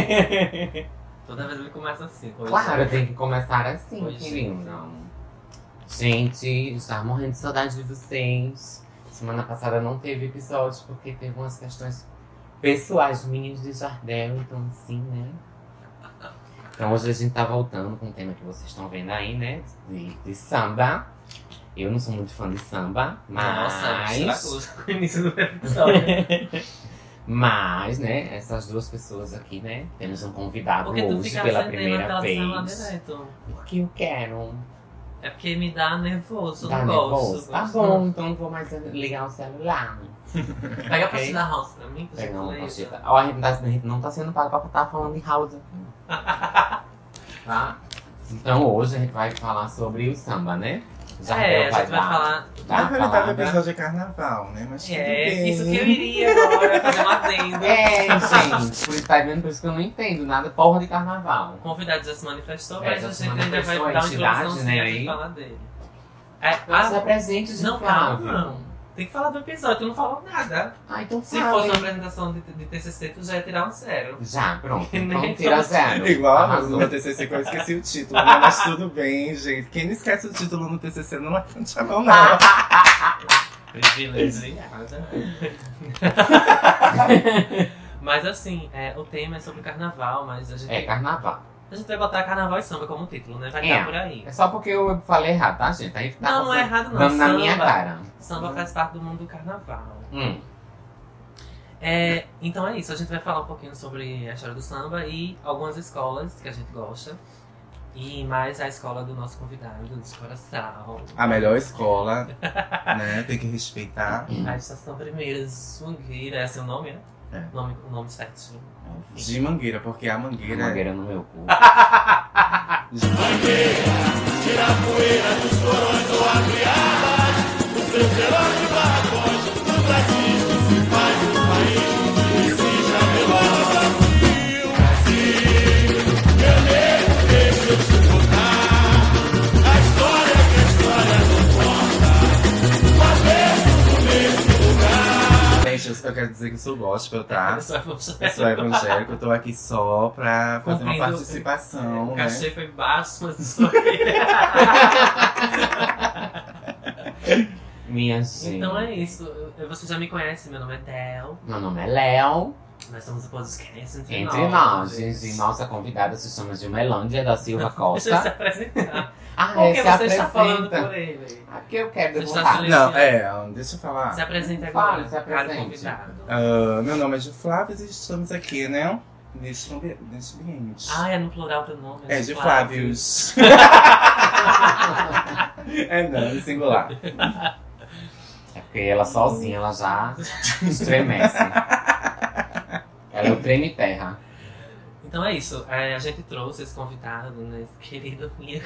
Gente. Toda vez ele começa assim. Claro, gente. tem que começar assim, Oi, querido. Gente, estava morrendo de saudade de vocês. Semana passada não teve episódio porque teve umas questões pessoais minhas de Jardel, então assim, né? Então hoje a gente tá voltando com o tema que vocês estão vendo aí, né? De, de samba. Eu não sou muito fã de samba, Nossa, mas. estragou o início do episódio. Mas, né, essas duas pessoas aqui, né? Temos um convidado Porque hoje pela primeira célula vez. Porque eu quero. É porque me dá nervoso, Dá não nervoso? gosto. Tá bom, então não vou mais ligar o celular. Pega a pastilha da house pra mim, Pega uma pacheta. Ó, a gente, tá, a gente não tá sendo pago pra estar falando de house aqui. tá? Então hoje a gente vai falar sobre o samba, né? Jardel É, a gente vai dar- falar. Na a verdade, o episódio é carnaval, né? Mas tudo É, bem. isso que eu iria agora, fazer um adendo. É, gente, por isso tá vendo, por isso que eu não entendo nada porra de carnaval. O convidado já se manifestou, É, mas a gente ainda vai a dar uma introduçãozinha né, e aí. falar dele. É, Mas ah, apresente, gente não, calma, não. Tem que falar do episódio, tu não falou nada. Ah, então Se fala, fosse uma hein? apresentação de, de TCC, tu já ia tirar um zero. Já, pronto. Então tira zero. Igual Arrasou. no TCC que eu esqueci o título, né? mas tudo bem, gente. Quem não esquece o título no TCC não levante a mão, não. Privilegiada. mas assim, é, o tema é sobre carnaval, mas a gente, É carnaval. A gente vai botar carnaval e samba como título, né? Vai É. estar por aí. É só porque eu falei errado, tá, gente? Aí tá Não, não é errado não. Dando na Samba- minha cara. Samba faz parte do mundo do carnaval. Hum. É, então é isso, a gente vai falar um pouquinho sobre a história do samba e algumas escolas que a gente gosta. E mais a escola do nosso convidado, do coração. A melhor escola, né? Tem que respeitar. A estação primeira, Mangueira, é seu nome, né? É. Nome, o nome certinho. De mangueira, porque a mangueira. Mangueira no meu cu. Gente, eu quero dizer que eu sou gospel, tá? Isso é você. Eu sou evangélico, eu tô aqui só pra fazer uma Cumprindo- participação, O né? cachê foi baixo, mas estou aqui. Minha gente. Então é isso. Eu- Você já me conhece, meu nome é Del. Meu nome é Léo. Nós somos o podcast Entre, Entre nós, gente. E nossa convidada se chama Gilmelândia da Silva Deixa ele se Costa. apresentar. Ah, Por que é, se você está falando apresenta. por ele? Ah, porque eu quero Você está devorar. se- Não, é, deixa eu falar. Se apresenta Fala, agora, se cara apresente. convidado. Ah, meu nome é Gil Flávio e estamos aqui, né? Neste ambiente. Ah, é no plural teu nome? é de Flávios. é não, em singular. É porque ela sozinha, ela já estremece. ela é o treme terra. Então é isso. é, a gente trouxe esse convidado, né? Esse querido amigo.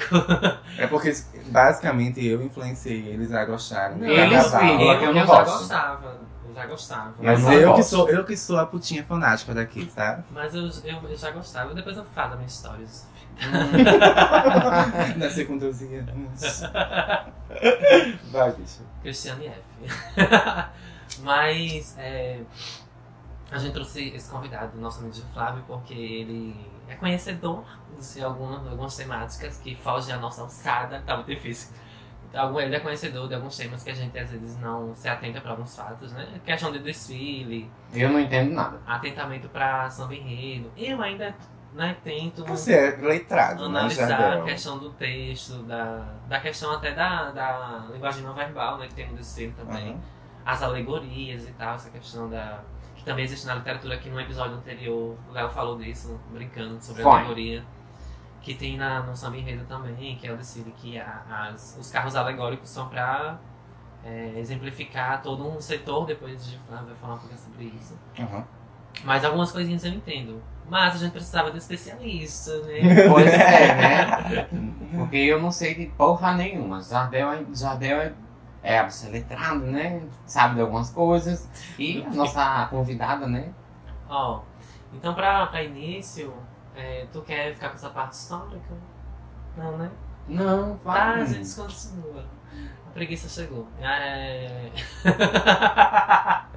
É porque basicamente eu influenciei eles a gostarem. do Eles, filho, eu, eu não já gosto. gostava. Eu já gostava. Mas Eu não eu que, sou, eu que sou a putinha fanática daqui, sabe? Mas eu, eu, eu já gostava. Depois eu falo minhas histórias. 12 anos. Vai, bicho. Cristiane F. Mas é, a gente trouxe esse convidado, nosso amigo Flávio, porque ele é conhecedor de algumas, algumas temáticas que fogem à nossa alçada. Tá muito difícil. Então, ele é conhecedor de alguns temas que a gente às vezes não se atenta para alguns fatos, né? Questão de desfile, Eu não entendo nada. atentamento para samba enredo. Eu ainda né, tento Você é letrado, né, analisar a questão do texto, da, da questão até da, da linguagem não verbal, né? Que tem no desfile também. Aham. As alegorias e tal, essa questão da. Também existe na literatura, que no episódio anterior o Léo falou disso, brincando sobre Foi. a alegoria. Que tem na, no samba enredo também, que é o desfile que a- as, os carros alegóricos são para exemplificar todo um setor, depois de vai falar um pouquinho sobre isso. Aham. Mas algumas coisinhas eu entendo. Mas a gente precisava de especialista, né? Pois é, né? Porque eu não sei de porra nenhuma. Jardel, é- Jardel é, é a bicha letrado, né? Sabe de algumas coisas. E a nossa convidada, né? Ó, então pra, pra início, é, tu quer ficar com essa parte histórica? Não, né? Não, Tá, vai. a gente continua. A preguiça chegou. É...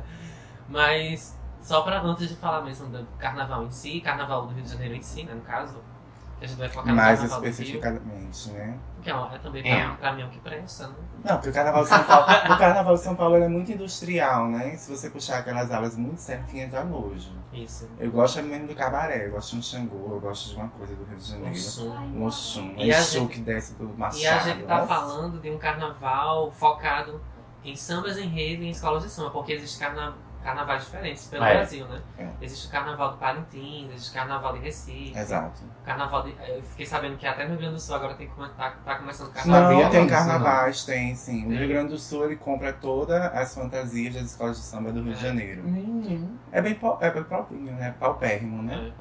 Mas Só pra antes de falar mesmo do carnaval em si, carnaval do Rio de Janeiro em si, né, no caso, gente vai focar no Mais carnaval especificadamente, né? que é, é também pra, É. pra mim o que presta, né? Não, porque o Carnaval de São Paulo, o Carnaval de São Paulo é muito industrial, né? Se você puxar aquelas alas muito certinhas, dá nojo. Isso. Eu gosto mesmo do cabaré, eu gosto de um Xangô, eu gosto de uma coisa do Rio de Janeiro. Um Oxum, um show que desce do Machado. E a gente tá nossa. falando de um carnaval focado em sambas em rede e em escolas de samba, porque existem carna... carnavais diferentes pelo É. Brasil, né? É. Existe o carnaval do Parintins, existe o carnaval de Recife. Exato. Carnaval de... Eu fiquei sabendo que até no Rio Grande do Sul agora tem que tá, tá começando o Não, carnaval. Sabia tem carnavais, tem sim. No Tem. Rio Grande do Sul ele compra todas as fantasias das escolas de samba do Rio de É. Janeiro. Menino. É bem, é bem próprio, né? Paupérrimo, né?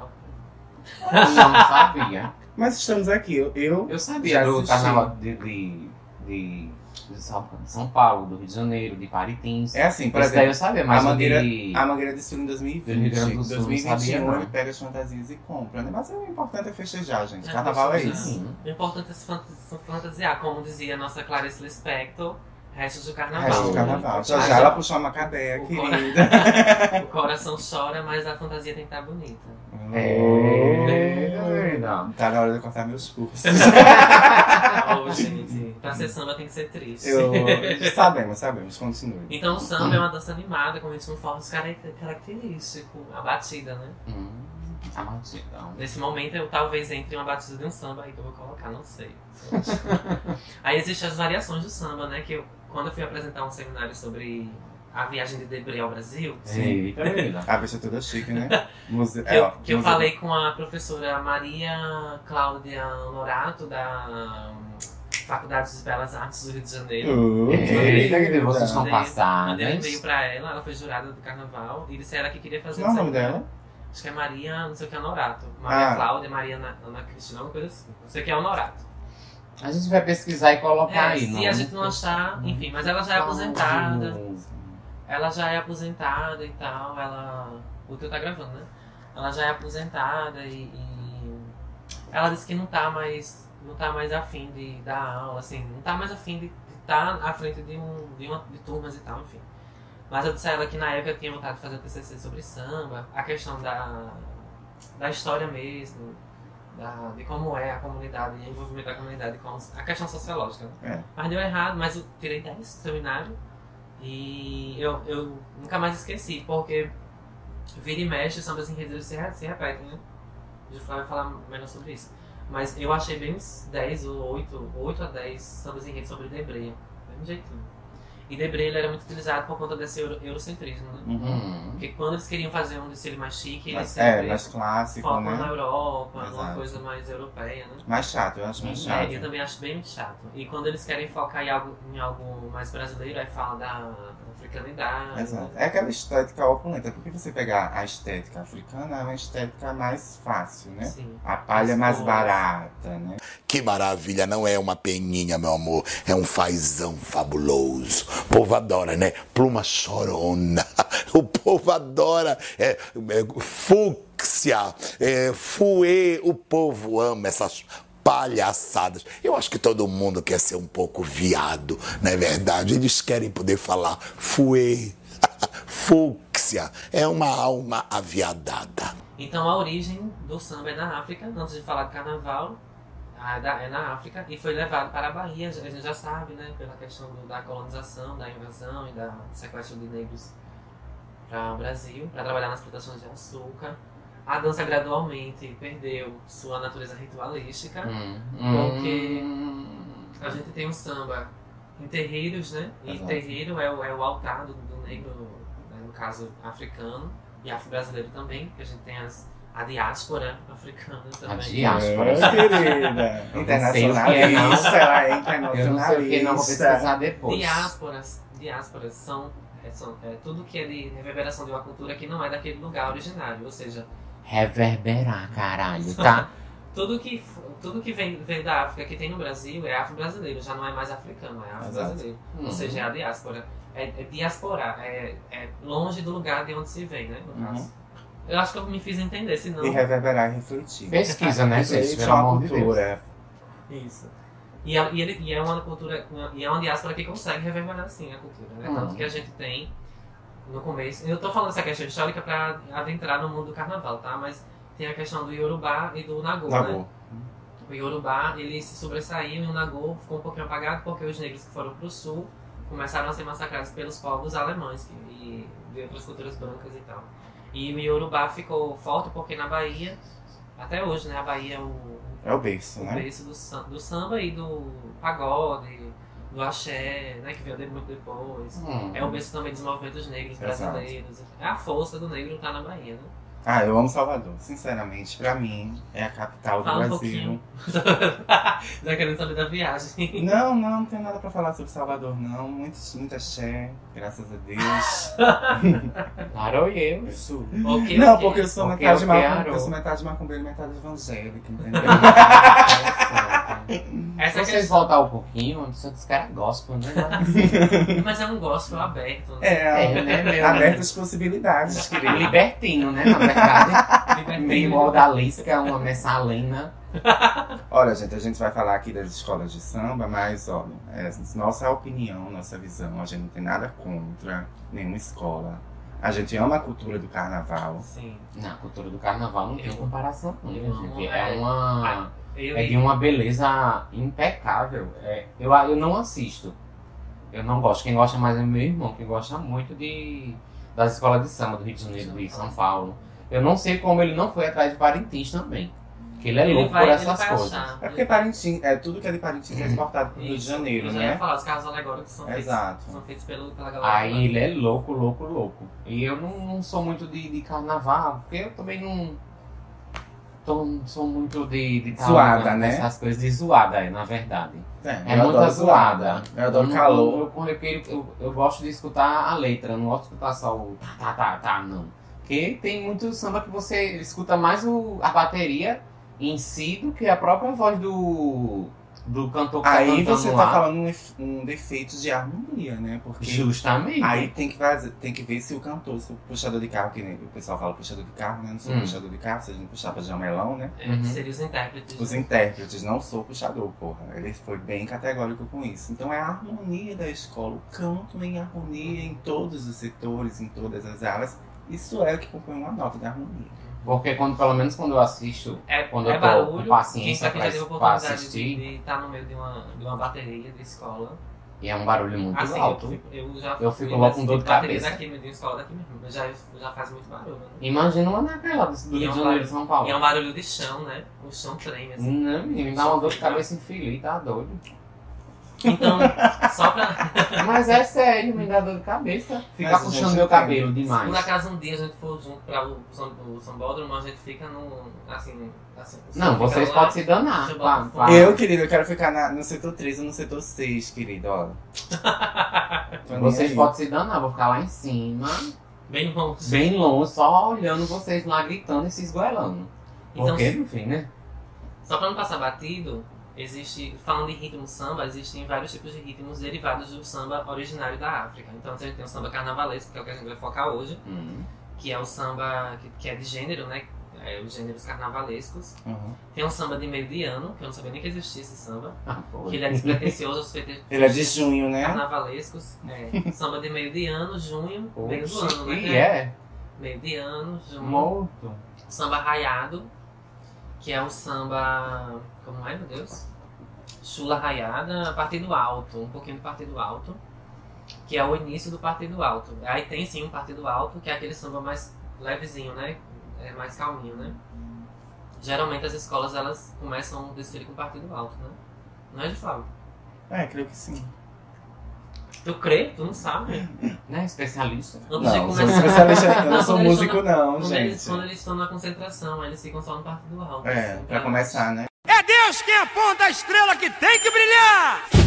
É. Não sabia. Mas estamos aqui, eu, eu Eu sabia Já do assisti. carnaval de, de, de, de São de Paulo, do Rio de Janeiro, de Paritins. É assim, por Esse daí exemplo, eu sabia, mas a Mangueira- de... a Mangueira desfile em Do 2020. Rio Grande do Sul, não 2021 sabia, ele pega as fantasias e compra, né? Mas o importante é festejar, gente. É Carnaval é isso. O importante é se fant- se fantasiar, como dizia a nossa Clarice Lispector, restos do carnaval. Resto do carnaval. Já já ela puxou uma cadeia, O querida. O coração chora, mas a fantasia tem que estar bonita. É, não. Tá na hora de eu cortar meus cursos. Gente, pra ser samba tem que ser triste. eu... Sabemos, sabemos. Continue. Então o samba é uma dança animada, com ritmo forte cara- característico, a batida, né? Hum, a multidão. Nesse momento eu talvez entre uma batida de um samba aí que eu vou colocar, não sei. Aí existem as variações do samba, né? Que eu, quando eu fui apresentar um seminário sobre a viagem de Debré ao Brasil, menina. A bicha toda chique, né? Muse... que eu, é, que eu falei com a professora Maria Cláudia Norato, da hum, Faculdade de Belas Artes do Rio de Janeiro. Uh, Eita, que vocês estão passadas. Mandei um e-mail pra ela, ela foi jurada do carnaval, e disse a ela que queria fazer Qual é o nome dela? Acho que é Maria, não sei o que é Honorato. Maria Ah. Cláudia, Maria Ana, Ana Cristina, alguma coisa assim. Não sei o que é Honorato. A gente vai pesquisar e colocar É, aí. se não? a gente não achar, enfim, mas ela já é aposentada. Ela já é aposentada e tal, ela. O teu tá gravando, né? Ela já é aposentada e. e Ela disse que não tá mais. Não tá mais afim de dar aula, assim, não tá mais afim de estar à frente de, um, de, uma, de turmas e tal, enfim. Mas eu disse a ela que na época eu tinha vontade de fazer TCC sobre samba, a questão da, da história mesmo, da, de como é a comunidade o envolvimento da comunidade com a questão sociológica. né? É. Mas deu errado, mas eu tirei 10 no seminário e eu, eu nunca mais esqueci, porque vira e mexe, sambas em redes se, se repetem, né? O Flávio vai falar melhor sobre isso. Mas eu achei bem uns 10 ou 8, 8 a 10 sambas em rede sobre Debré, bem jeitinho. E Debré ele era muito utilizado por conta desse euro, eurocentrismo, né? Uhum. Hum. Porque quando eles queriam fazer um desfile mais chique, eles Mas, é, sempre mais clássico, focam na né? Europa, numa Exato. coisa mais europeia, né? Mais chato, eu acho mais É, chato. eu também acho bem chato. E quando eles querem focar em algo, em algo mais brasileiro, aí fala da africanidade. Exato. É aquela estética opulenta. Porque você pegar a estética africana, é uma estética mais fácil, né? Sim. A palha é mais cores. barata, né? Que maravilha, não é uma peninha, meu amor, é um fazão fabuloso. O povo adora, né? Pluma chorona. O povo adora. É, é, fúcsia, é, fuê. O povo ama essas palhaçadas. Eu acho que todo mundo quer ser um pouco viado, não é verdade? Eles querem poder falar fuê, fúcsia. É uma alma aviadada. Então a origem do samba é na África, antes de falar de carnaval, é na África e foi levado para a Bahia, a gente já sabe, né? Pela questão do- da colonização, da invasão e da sequestro de negros para o Brasil, para trabalhar nas plantações de açúcar. A dança gradualmente perdeu sua natureza ritualística. Hum. Porque- Hum. A gente tem o samba em terreiros, né? E Exato. terreiro é o, é o altar do, do negro, né? no caso africano, e afro-brasileiro também, que a gente tem as, a diáspora africana também. A diáspora. É, querida. Que é. Internacionalista, ela é Eu não sei o que, não vou internacionalista. pesquisar depois. Diásporas, diásporas são, é, são é, tudo que é de reverberação de uma cultura que não é daquele lugar originário, ou seja, Reverberar, caralho, tá? tudo que, tudo que vem, vem da África que tem no Brasil é afro-brasileiro, já não é mais africano, é afro-brasileiro. Ou Hum. seja, é a diáspora. É, é diaspora, é, é longe do lugar de onde se vem, né? No Uhum. Eu acho que eu me fiz entender, senão. E reverberar e refletir. Pesquisa, né, gente? Refletir Pelo uma amor de Deus. Isso. E é, e, ele, e é uma cultura, e é uma diáspora que consegue reverberar assim a cultura, né? Hum. Tanto que a gente tem no começo. Eu tô falando essa questão histórica pra adentrar no mundo do carnaval, tá? Mas tem a questão do Yorubá e do Nagô, né? Nagô. O Yorubá, ele se sobressaiu e o Nagô ficou um pouquinho apagado porque os negros que foram pro sul começaram a ser massacrados pelos povos alemães que- e de outras culturas brancas e tal. E o Yorubá ficou forte porque na Bahia, até hoje, né? A Bahia é o, É o berço, o né? berço do, do samba e do pagode, do axé, né? Que veio de- muito depois. Hum. É o berço também dos movimentos negros Exato. brasileiros. É a força do negro tá na Bahia, né? Ah, eu amo Salvador. Sinceramente, pra mim, é a capital do Fala um Brasil. pouquinho. Já querendo saber da viagem. Não, não, não tem nada pra falar sobre Salvador, não. Muito, muita axé, graças a Deus. Claro, eu. Ok, não, ok. porque eu sou Ok, metade ok, macumbeira, Aro. eu sou metade macumbeira e metade evangélica, entendeu? Essa Se é a vocês questão. voltar um pouquinho, são dos caras gospel, né? Mas é um gospel aberto, né? É, É, né, meu? abertas possibilidades, querido. Libertino, né? Na verdade. Libertino. Meio odalisca, uma messalina. Olha, gente, a gente vai falar aqui das escolas de samba, mas, olha, é nossa opinião, nossa visão, a gente não tem nada contra nenhuma escola. A gente ama a cultura do carnaval. Sim. Na cultura do carnaval não tem comparação, amo, gente. é. É uma. Eu É de uma beleza impecável. É, eu, eu não assisto. Eu não gosto. Quem gosta mais é meu irmão, que gosta muito de das escolas de samba do Rio de Janeiro, do Rio de São Paulo. Eu não sei como ele não foi atrás de Parintins também. Que ele é Ele louco vai- por essas coisas. achar. É porque Parintins, é, tudo que é de Parintins é exportado pro Rio de. Janeiro, Eu já ia né? falar, os carros alegóricos são feitos, Exato. são feitos pelo, pela galera. Aí ele é louco, louco, louco. E eu não, não sou muito de, de carnaval, porque eu também não. Tô, não sou muito de. de tá Zoada, ligado né? Essas coisas de zoada, é, na verdade. É, É eu muita zoada. Eu adoro não- calor. Eu, eu, eu, eu, eu gosto de escutar a letra, eu não gosto de escutar só o tá, tá, tá, tá, não. Porque tem muito samba que você escuta mais o, a bateria em si do que a própria voz do, do cantor que Aí tá você lá. tá falando um, um defeito de harmonia, né? Porque Justamente. aí tem que, fazer, tem que ver se o cantor, se o puxador de carro, que nem o pessoal fala puxador de carro, né? Não sou Hum. puxador de carro, se a gente puxar pra jamelão, né? É, Uhum. Seriam os intérpretes. Os né? intérpretes, não sou puxador, porra. Ele foi bem categórico com isso. Então é a harmonia da escola, o canto em harmonia em todos os setores, em todas as áreas. Isso é o que compõe uma nota de harmonia. Porque quando, pelo menos quando eu assisto, É, quando é eu tô barulho. com paciência quem, pra já pra- assistir. de estar no meio de uma, de uma bateria de escola. e é um barulho muito Assim, alto. eu, fico- eu já Eu fico logo com dor de cabeça. daqui, de uma escola daqui mesmo. Mas já, já faz muito barulho, né? Imagina uma naquela do, do é Rio um de Janeiro de São Paulo. E é um barulho de chão, né? O chão treme, assim. Não, menino, me dá uma dor de cabeça infeliz, tá doido. Então, só pra. Mas é sério, me dá dor de cabeça. Ficar puxando meu entende. cabelo Se por demais. acaso um dia a gente for junto para o Sambódromo, a gente fica no. Assim. assim Não, vocês podem se danar. Pá, pá. Eu, querido, eu quero ficar na- no setor 3 ou no setor 6, querido, nem Vocês podem se danar, vou ficar lá em cima, Bem longe. bem longe, só olhando vocês lá gritando e se esgoelando. Então, Porque, enfim, né? Só pra não passar batido, existe, falando de ritmo samba, existem vários tipos de ritmos derivados do samba originário da África. Então a gente tem o samba carnavalesco, que é o que a gente vai focar hoje, Hum. que é o samba que, que é de gênero, né? É, os gêneros carnavalescos. Uhum. Tem um samba de meio de ano, que eu não sabia nem que existia esse samba, Ah, que ele é despretensioso feitos Ele é de junho, né? carnavalescos. É, samba de meio de ano, junho, meio do ano, né? E é, Meio de ano, junho. morto. Samba raiado, que é o samba. Como é, meu Deus? Chula raiada, partido alto, um pouquinho do partido alto, que é o início do partido alto. Aí tem sim um partido alto, que é aquele samba mais levezinho, né? É mais calminho, né? Geralmente as escolas elas começam o desfile com partido alto, né? Não é de Flávio? É, creio que sim. Tu crê? Tu não sabe? Né? Especialista. Antes Não, de sou começar. especialista, eu não Não, sou quando eles músico estão não, Quando eles, gente. quando eles estão na concentração, eles ficam só no partido alto. É, assim, pra começar, né? É Deus quem aponta a estrela que tem que brilhar!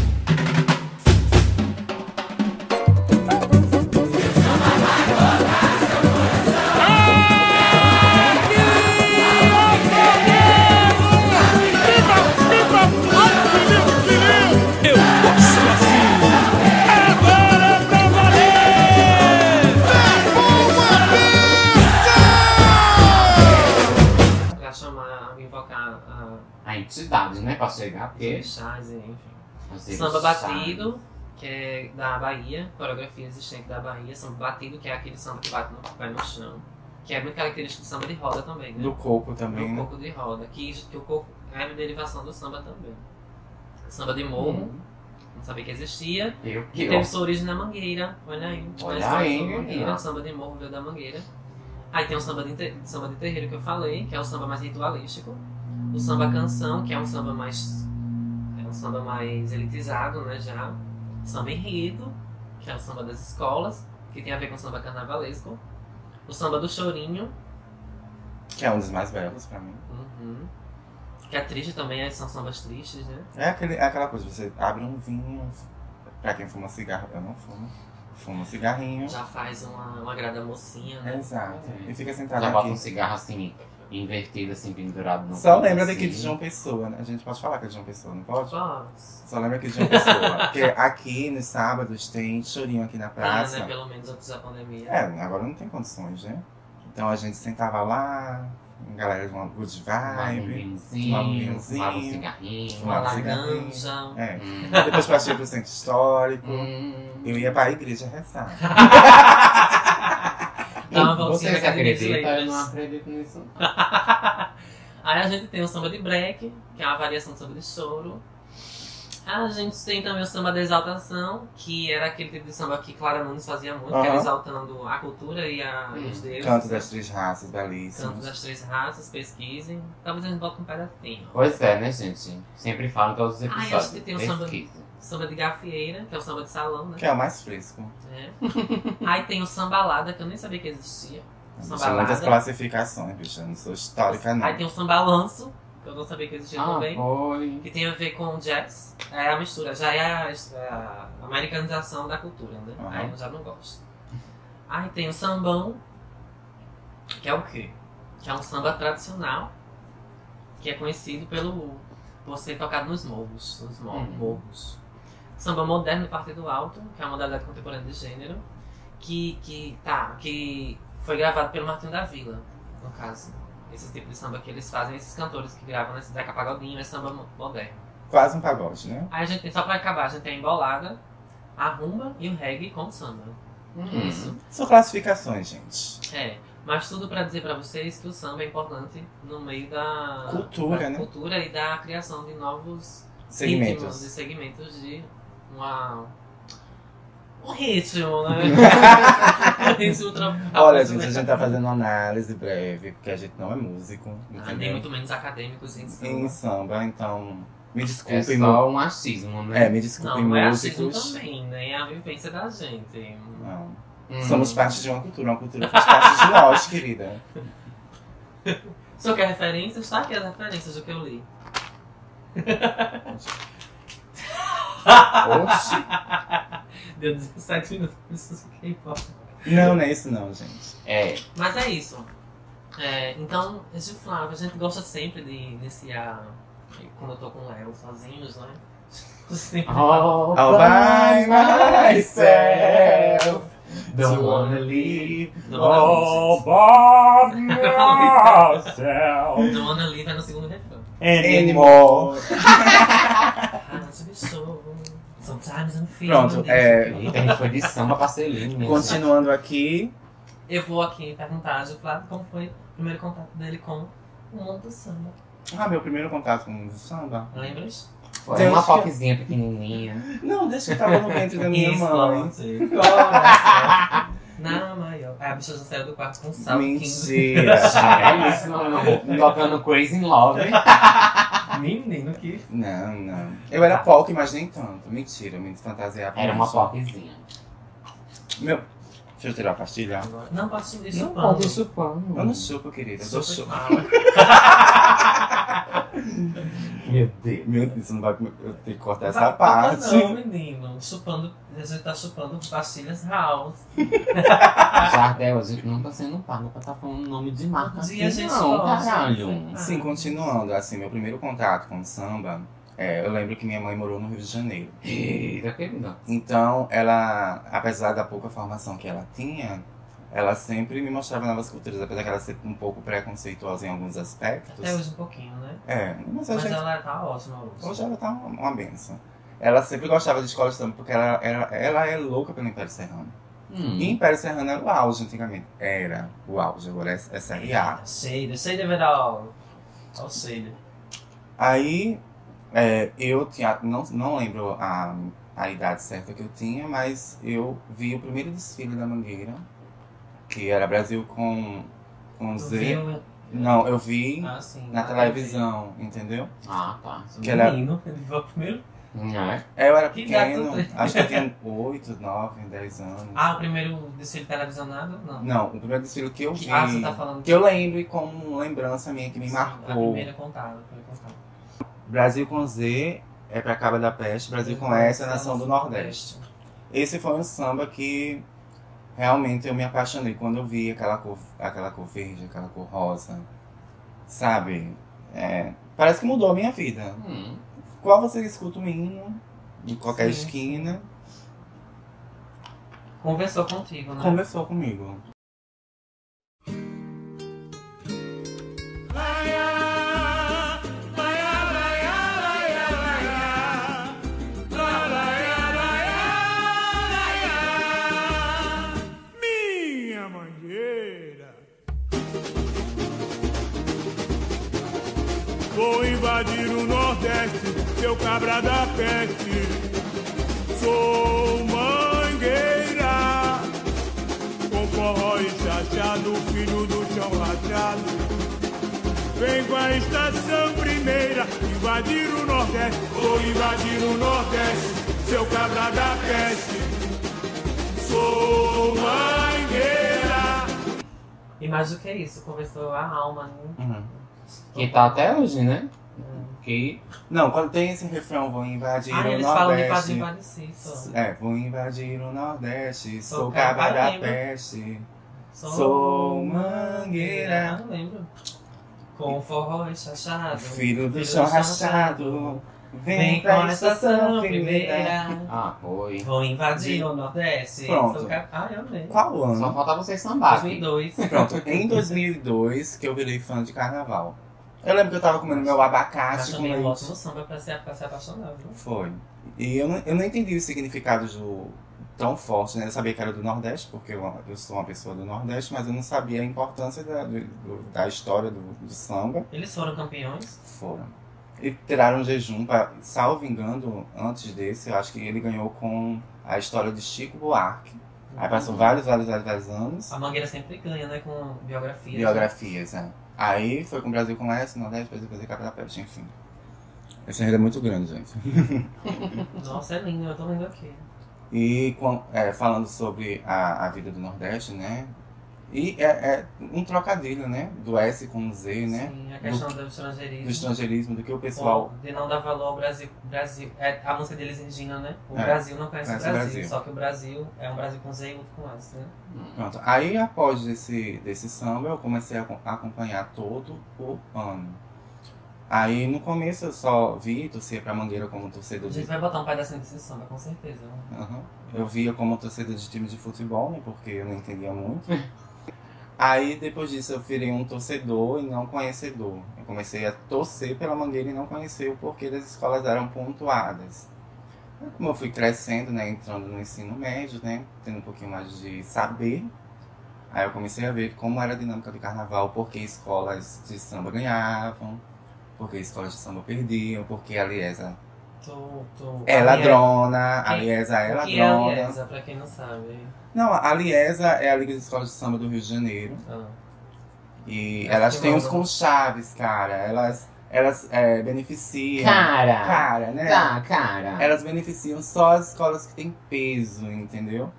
Entidade, né? Pra chegar, porque. chás, enfim. Samba batido, que é da Bahia, coreografia existente da Bahia, samba batido, que é aquele samba que bate no pé no chão. Que é muito característico do samba de roda também, né? Do coco também, do né? coco de roda, que, que o coco é uma derivação do samba também. Samba de morro, Hum. não sabia que existia. Eu Que que teve sua origem na Mangueira, olha aí. Olha aí, Mangueira, o samba de morro veio da Mangueira. Aí tem o samba de, samba de terreiro que eu falei, que é o samba mais ritualístico. O samba canção, que é um samba mais. É um samba mais elitizado, né, já. Samba enredo, que é o samba das escolas, que tem a ver com o samba carnavalesco. O samba do chorinho, Que é um dos mais belos pra mim. uhum, que é triste também, são sambas tristes, né? É, aquele, é aquela coisa, você abre um vinho, pra quem fuma cigarro, eu não fumo, fumo um cigarrinho. Já faz uma, uma grada mocinha, né? Exato. É. E fica sentado Já bota um aqui. cigarro assim, invertido, assim, pendurado no Só lembra daqui de assim. João Pessoa, né? A gente pode falar que é de João Pessoa, não pode? Nossa. Só lembra aqui de João Pessoa. Porque aqui nos sábados tem chorinho aqui na praça. né? Pelo menos antes da pandemia. É, agora não tem condições, né? Então a gente sentava lá, galera de uma good um vibe. Fumava um vinhozinho. fumava um cigarrinho. Uma Fumava larganja. É. Hum. Depois partia pro centro histórico. Hum. Eu ia pra igreja rezar. Dá uma voltinha Vocês de acreditam? Eu não acredito nisso. Aí a gente tem o samba de break, que é uma variação do samba de choro. A gente tem também o samba da exaltação, que era aquele tipo de samba que Clara Nunes fazia muito, que era exaltando a cultura e a, Hum. os deuses. Canto das três raças, Canto belíssimos. das três raças, pesquisem. Talvez a gente bote um pedacinho. Pois é, né, gente? Sempre falo em todos os Ah, eu acho episódios. que tem um samba- Pesquisa. Samba de gafieira, que é o samba de salão, né? Que é o mais fresco. É. Aí tem o sambalada, que eu nem sabia que existia. Sambalada. muitas classificações, bicho. Eu não sou histórica, não. Aí tem o sambalanço, que eu não sabia que existia Ah, também. foi. Que tem a ver com jazz. É a mistura, já é a, é a americanização da cultura, né? Aham. Aí eu já não gosto. Aí tem o sambão, que é o quê? Que é um samba tradicional, que é conhecido pelo por ser tocado nos morros. Nos mor- Uhum. morros. Samba moderno do Partido Alto, que é uma modalidade contemporânea de gênero, que, que, tá, que foi gravado pelo Martinho da Vila, no caso. Esse tipo de samba que eles fazem, esses cantores que gravam nesse Zeca Pagodinho, é samba mo- moderno. Quase um pagode, né? Aí a gente tem, só pra acabar, a gente tem a embolada, a rumba e o reggae com samba. Hum. Isso. São classificações, gente. É. Mas tudo pra dizer pra vocês que o samba é importante no meio da Cultura, da né? cultura e da criação de novos ritmos e Segmentos. segmentos de uma um ritmo, né? um ritmo Olha, brasileiro. gente, a gente tá fazendo uma análise breve, porque a gente não é músico, Ah, nem muito menos acadêmicos em samba. Em samba, então me É desculpem. só um achismo, né? É, me desculpem, Não, não é achismo músicos. também, né? É a vivência da gente. Não. Hum. Somos parte de uma cultura, uma cultura faz parte de nós, querida. Só quer referências? Tá aqui as referências do que eu li. Oxi. Deu 17 minutos, isso que importa. Não, não é isso não, gente. É. Mas é isso. É, então, esse Flávio, a gente gosta sempre de iniciar, quando eu tô com o Léo sozinhos, né? Sempre All, All by myself. Don't wanna leave. Don't wanna by myself. Don't wanna leave é no segundo refrão. Anymore. Ah, be so. Sometimes I'm feeling Pronto, é, Eita, a gente foi de samba pra selinho. né? Continuando aqui, Eu vou aqui perguntar ao Flávio como foi o primeiro contato dele com o mundo do samba. ah, meu primeiro contato com o samba. Lembras? Foi Deus uma que- poquezinha pequenininha. Não, deixa que eu tava no ventre da minha mãe. Coração Na maior. Aí a bicha já saiu do quarto com sal. Mentira. É isso, não. Tocando Crazy in Love. Menino que. Não, não. Eu era POC, mas nem tanto. Mentira, eu me fantasiava. Era uma mais. popzinha. Meu. Deixa eu tirar a pastilha. Não posso te Não chupando. pode chupando. Eu não chupo, querida. Eu chupo. fala. Meu Deus. Meu Deus, não vai. Eu tenho que cortar essa Vai- parte. Não, menino. Chupando. A gente tá chupando pastilhas house. Jardel, a gente não tá sendo pago pra tá falando nome de marca dia a gente não, pode. caralho. Sim, continuando, assim, meu primeiro contato com o samba, é, eu lembro que minha mãe morou no Rio de Janeiro. Eita, querida. Então, ela, apesar da pouca formação que ela tinha, ela sempre me mostrava novas culturas, apesar de ela ser um pouco preconceituosa em alguns aspectos. Até hoje um pouquinho, né? É, mas Mas gente ela tá ótima hoje. Hoje ela tá uma, uma benção. ela sempre gostava de escola de samba, porque ela, ela, ela é louca pelo Império Serrano. Hum. E Império Serrano era o auge antigamente. Era o auge, agora é, é série A. Shader, Shader vai dar ó. Ó o Shader. Aí é, eu tinha, não, não lembro a, a idade certa que eu tinha, mas eu vi o primeiro desfile da Mangueira, que era Brasil com, com Z. viu? Não, eu vi Ah, sim. na televisão, entendeu? Ah, tá. Que era- Menino, ele viu primeiro? É. Eu era Que pequeno, tem? acho que eu tinha 8, 9, 10 anos. Ah, o primeiro desfile televisionado? Não. Não, o primeiro desfile que eu vi, Ah, você tá falando que eu lembro e como lembrança minha que me Sim, A marcou. primeira contada, a primeira contada. Brasil com Z é pra Caba da Peste, Brasil com S é a Nação do Nordeste. Esse foi um samba que realmente eu me apaixonei quando eu vi aquela cor, aquela cor verde, aquela cor rosa. Sabe? É, parece que mudou a minha vida. Hum. Qual você escuta o hino, em qualquer Sim, esquina, Conversou contigo, né? conversou comigo. Cabra da peste. Sou mangueira, com forró e chachado, filho do chão rachado. Vem com a estação primeira, invadir o Nordeste, vou invadir o Nordeste, seu cabra da peste. Sou mangueira. E mais do que isso, conversou a alma, né? Uhum. Que tá até hoje, né? Que Não, quando tem esse refrão, vou invadir Ah, o eles falam de Nordeste. Padre Parecer, só. É, vou invadir o Nordeste, Sou sou cabra, da peste. Sou mangueira. Não lembro. Com forró e chachado. Filho do chão rachado, vem Vem pra com a estação primeira. Ah, foi. Vou invadir o Nordeste. Pronto. Sou cap... Ah, eu lembro. Qual Só ano? falta vocês sambar. aqui. 2002. Pronto, em 2002 que eu virei fã de carnaval. Eu lembro que eu tava comendo meu abacate com Apaixonei um ótimo leite. samba pra se, pra se apaixonar, viu? Foi. E eu não, eu não entendi o significado do, tão forte, né? Eu sabia que era do Nordeste, porque eu, eu sou uma pessoa do Nordeste, mas eu não sabia a importância da, do- da história do, do samba. Eles foram campeões. Foram. E tiraram um jejum, pra, salvo engano, antes desse, eu acho que ele ganhou com a história de Chico Buarque. Aí passou vários, vários, vários, vários anos. A Mangueira sempre ganha, né? Com biografias. Biografias, né? Aí foi com o Brasil com S, Nordeste, Brasil, Brasil, Capa da Peste, enfim. Esse enredo é muito grande, gente. Nossa, é lindo, eu tô lendo aqui. E é, falando sobre a, a vida do Nordeste, né? E é, é um trocadilho, né? Do S com o Z, né? Sim, a questão do estrangeirismo. Do estrangeirismo, do que o pessoal. De não dar valor ao Brasil. Brasil é a música deles Regina, né? O É, Brasil não conhece o conhece o Brasil, Brasil. Só que o Brasil é um Brasil com Z e outro com S, né? Pronto. Aí, após esse, desse samba, eu comecei a acom- a acompanhar todo o ano. Aí, no começo, eu só vi, torcia pra Mangueira como torcedor A de gente vai botar um pedacinho desse samba, com certeza. né? Aham. Eu via como torcedor de time de futebol, né? Porque eu não entendia muito. Aí depois disso eu virei um torcedor e não conhecedor. Eu comecei a torcer pela Mangueira e não conhecer o porquê das escolas eram pontuadas. Aí, Como eu fui crescendo, né? Entrando no ensino médio, né? Tendo um pouquinho mais de saber. Aí eu comecei a ver como era a dinâmica do carnaval, por que escolas de samba ganhavam, por que escolas de samba perdiam, por que a Liesa Tu, tu, é ladrona, a Liesa é O que é a ladrona. Liesa, pra quem não sabe? Não, a Liesa é a Liga de Escolas de Samba do Rio de Janeiro. Ah. E Essa elas têm uns manda. conchaves, cara. Elas, elas é, beneficiam. Cara! Cara, né? Tá, cara. Elas beneficiam só as escolas que têm peso, entendeu?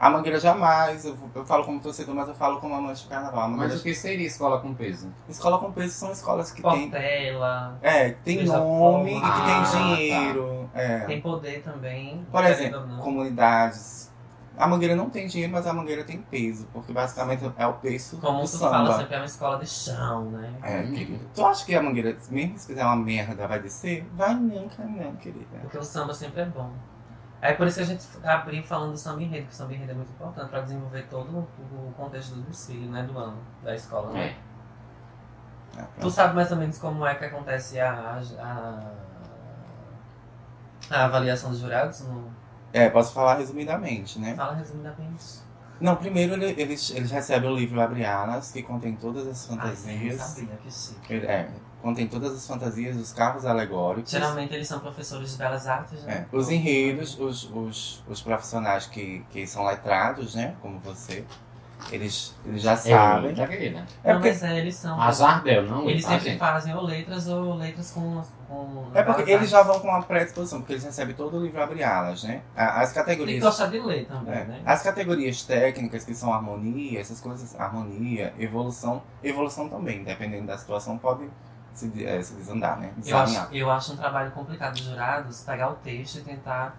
A Mangueira jamais, eu, eu falo como torcedor, mas eu falo como amante de carnaval. Mas o que seria escola com peso? Escola com peso são escolas que têm. Portela, É, que tem nome e que tem dinheiro. É. tem poder também. Por exemplo, não. comunidades. A Mangueira não tem dinheiro, mas a Mangueira tem peso, porque basicamente é o peso Como do tu samba. fala, sempre é uma escola de chão, né? É, Hum. querida. Tu acha que a Mangueira, mesmo se fizer uma merda, vai descer? Vai nunca, não, querida. Porque o samba sempre é bom. É por isso que a gente abriu falando do samba enredo, que o samba enredo é muito importante para desenvolver todo o o contexto do desfile, né? Do ano, da escola, né? É. É, Tu sabe mais ou menos como é que acontece a, a, A avaliação dos jurados no... É, posso falar resumidamente, né? fala resumidamente. Não, primeiro ele- eles, eles recebem o livro Abre Alas, que contém todas as não fantasias. sabia que chique. Ele- é, contém todas as fantasias dos carros alegóricos. Geralmente eles são professores de belas artes, né? É, os enredos, os, os, os profissionais que, que são letrados, né? Como você, eles, eles já sabem. Querida. É não, porque, mas é, eles são. A Jardel, não Eles tá, sempre gente? fazem ou letras ou letras com. com é porque eles já artes. vão com uma predisposição, porque eles recebem todo o livro Abre Alas, né? As Tem que categorias. gostar de ler também, É. né? As categorias técnicas que são harmonia, essas coisas, harmonia, evolução, evolução também, dependendo da situação, pode se, eh, se desandar, né? Eu acho, eu acho um trabalho complicado dos jurados pegar o texto e tentar,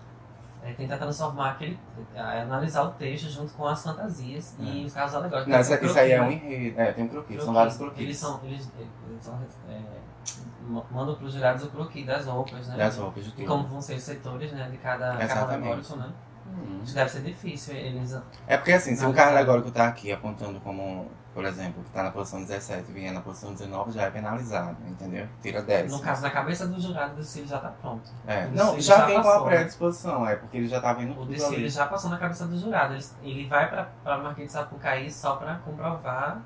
é, tentar transformar aquele. é, analisar o texto junto com as fantasias e os casos alegóricos. Não, isso, Tem isso aí é croquis, um né? enredo, é, tem um croquis, Croquis. são vários croquis. Eles são. Eles, eles são é, ma- mandam para os jurados o croquis das roupas, né? Das roupas de E tudo. como vão ser os setores né, de cada carro alegórico, né? Hum. Isso deve ser difícil. Eles, É porque assim, se um carro alegórico tá aqui apontando como, por exemplo, que tá na posição 17 e vier na posição 19, já é penalizado, entendeu? Tira 10. no caso, na cabeça do jurado, o desfile já está pronto. É. o Não, já já vem com passou, a né? predisposição, é, porque ele já tá vendo O tudo desfile ali. já passou na cabeça do jurado. Ele, ele vai para a Marquês de Sapucaí só para comprovar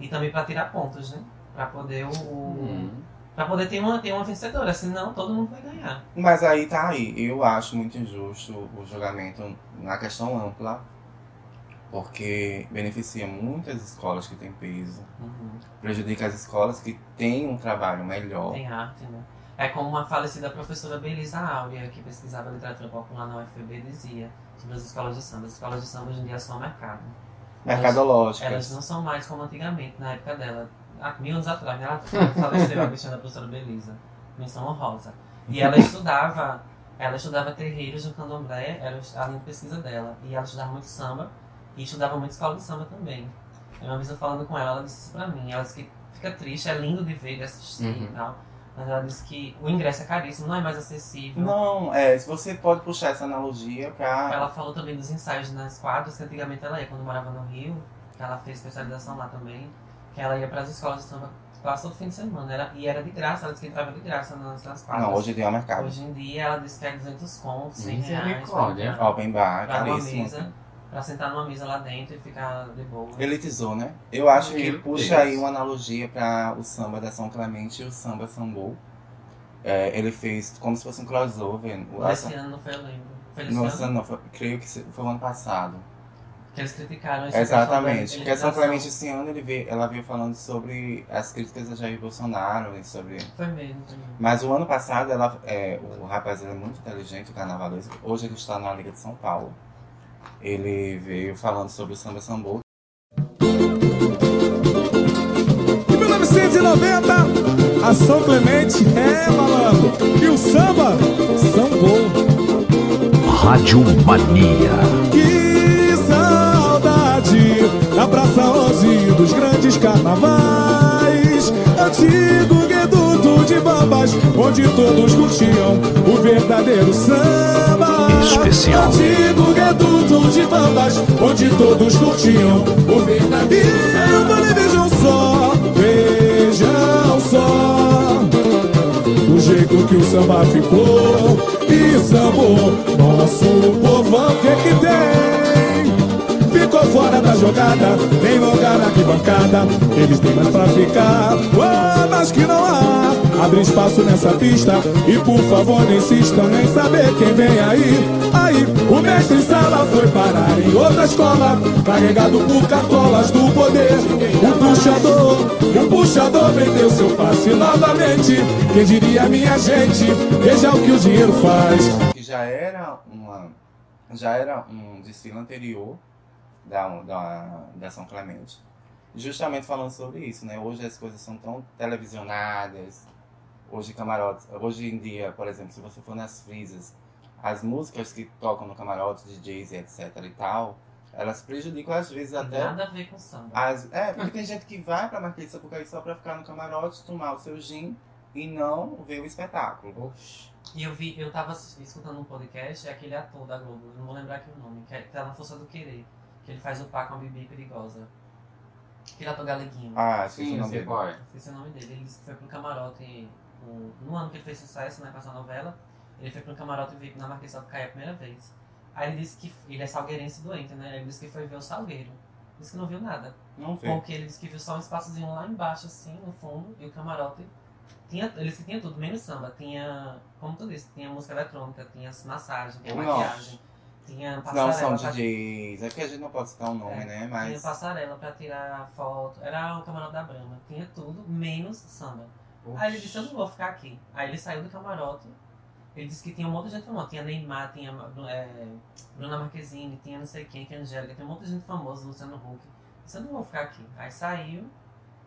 e também para tirar pontos, né? Para poder o, Hum. para poder ter uma, ter uma vencedora, senão todo mundo vai ganhar. Mas aí tá aí, eu acho muito injusto o julgamento na questão ampla, porque beneficia muitas escolas que têm peso, Uhum. prejudica as escolas que têm um trabalho melhor. Tem arte, né? É como uma falecida professora Belisa Áurea, que pesquisava literatura popular na UFB, dizia sobre as escolas de samba. As escolas de samba hoje em dia são mercado. Mercadológicas. Elas não são mais como antigamente, na época dela. Há mil anos atrás, né? Ela faleceu a bichinha da professora Belisa. Menção honrosa. E ela estudava, ela estudava terreiros no candomblé, era a linha de pesquisa dela. E ela estudava muito samba e estudava muito escola de samba também. Aí uma vez eu falando com ela, ela disse isso pra mim. Ela disse que fica triste, é lindo de ver, de assistir Uhum. e tal. Mas ela disse que o ingresso é caríssimo, não é mais acessível. Não, é, se você pode puxar essa analogia pra. Ela falou também dos ensaios nas quadras, que antigamente ela ia quando morava no Rio, que ela fez especialização lá também, que ela ia para as escolas de samba quase todo fim de semana. Era, e era de graça, ela disse que entrava de graça nas, nas quadras. Não, hoje em dia é um mercado. Hoje em dia ela disse que é 200 contos, 100 reais. Misericórdia. Open bar, caríssimo. mesa, pra sentar numa mesa lá dentro e ficar de boa. Elitizou, né? Eu acho que Meu puxa Deus. aí uma analogia para o samba da São Clemente e o samba sambô. É, ele fez como se fosse um crossover. O- Esse ano não foi, eu lembro. Foi esse Nossa, ano não, foi- creio que foi o ano passado. que eles criticaram da Exatamente. Porque a São. Clemente esse ano ele veio, ela veio falando sobre as críticas a Jair Bolsonaro e sobre. Foi mesmo, foi mesmo. Mas o ano passado ela, é, o rapaz ele é muito inteligente, o carnavalesco. Hoje ele está na Liga de São Paulo. Ele veio falando sobre o samba sambô, Em 1990, a São Clemente é malandro. E o samba, sambou. Rádio Mania. Que saudade da Praça Rose dos grandes carnavais. Antigo reduto de bambas, onde todos curtiam o verdadeiro samba. Especial. Antigo reduto de bambas, onde todos curtiam o verdadeiro samba. Vejam só, vejam só. O jeito que o samba ficou e sambou Nosso povão, o que que tem? Ficou fora da jogada, tem lugar na arquibancada Eles têm mais pra ficar, oh, mas que não há Abre espaço nessa pista e por favor não insistam em saber quem vem aí Aí, o mestre Sala foi parar em outra escola Carregado por cartolas do poder O puxador, o puxador vendeu seu passe novamente Quem diria minha gente, veja o que o dinheiro faz que já era uma já era um desfile anterior da, da, da São Clemente. Justamente falando sobre isso, né? Hoje as coisas são tão televisionadas. Hoje camarotes, hoje em dia, por exemplo, se você for nas frisas, as músicas que tocam no camarote, DJs e etc e tal, elas prejudicam às vezes até Nada a ver com samba. as, é, porque tem gente que vai pra Marquês de Sapucaí só pra ficar no camarote, tomar o seu gin e não ver o espetáculo. E eu vi, eu tava escutando um podcast, é aquele ator da Globo, eu não vou lembrar aqui o nome, que, é, que tá na Força do Querer, que ele faz o par com a Bibi Perigosa. Aquele ator galeguinho. Ah, esqueci Sim, o nome dele. é. Esqueci o nome dele. Ele disse que foi pro camarote no, no ano que ele fez sucesso, né, com essa novela. Ele foi pro camarote VIP na Marquês de Sapucaí a primeira vez. Aí ele disse que ele é salgueirense doente, né? Ele disse que foi ver o Salgueiro. Disse que não viu nada. Não vê. Porque ele disse que viu só um espaçozinho lá embaixo, assim, no fundo, e o camarote. Tinha, ele disse que tinha tudo, menos samba. Tinha, como tu disse, tinha música eletrônica, tinha massagem, tinha Nossa. maquiagem, tinha Não passarela. são pra- DJs. É que a gente não pode citar o nome, É, né? Tinha Mas. passarela pra tirar foto. Era o camarote da Brahma. Tinha tudo, menos samba. Aí ele disse, eu não vou ficar aqui. Aí ele saiu do camarote. Ele disse que tinha um monte de gente famosa. Tinha Neymar, tinha é, Bruna Marquezine, tinha não sei quem, que é Angélica. Tinha um monte de gente famosa, Luciano Huck. Eu não vou ficar aqui. Aí saiu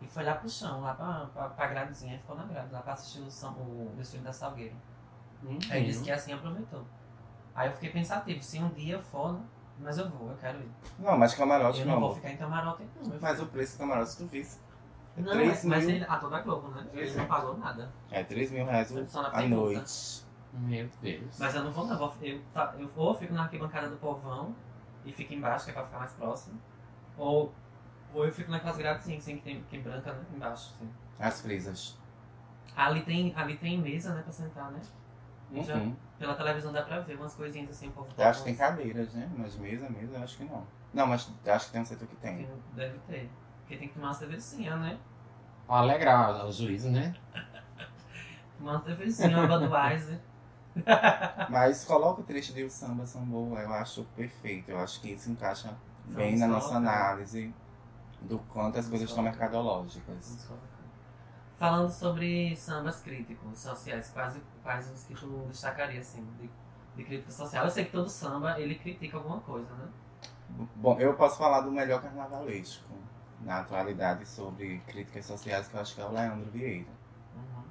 e foi lá pro chão, lá pra, pra, pra gradezinha. Ficou na grade, lá pra assistir o, sam- o desfile da Salgueiro. Uhum. Aí ele disse que assim aproveitou. Aí eu fiquei pensativo, se um dia eu for, né? mas eu vou, eu quero ir. Não, mas camarote Eu não. não vou ficar em camarote, não. eu Mas o preço do camarote, tu visse. É Não, 3 mas, mas mil. ele, a toda Globo, né? Ele não pagou nada. É 3 mil reais pergunta. noite. Meu Deus. Mas eu não vou não, eu, eu, tá, eu ou fico na arquibancada do povão e fico embaixo, que é pra ficar mais próximo. Ou, ou eu fico naquelas grades assim, assim, que tem que é branca, né? Embaixo, assim. As frisas. Ali tem, ali tem mesa, né, pra sentar, né? Já. Uhum. Pela televisão dá pra ver umas coisinhas assim, o povo Eu acho que tem cadeiras, né? Mas mesa, mesa, eu acho que não. Não, mas acho que tem um setor que tem. Tem- Deve ter. Porque tem que tomar uma cervejinha, né? Pra alegrar o juízo, né? Tomar uma cervejinha, uma Budweiser. Mas coloca o trecho de O Samba São Boa, eu acho perfeito. Eu acho que isso encaixa bem na nossa colocar. análise do quanto as coisas estão mercadológicas. Falando sobre sambas críticos sociais, quais, quais os que tu destacaria, assim, de, de crítica social? Eu sei que todo samba, ele critica alguma coisa, né? Bom, eu posso falar do melhor carnavalesco na atualidade sobre críticas sociais, que eu acho que é o Leandro Vieira. Uhum.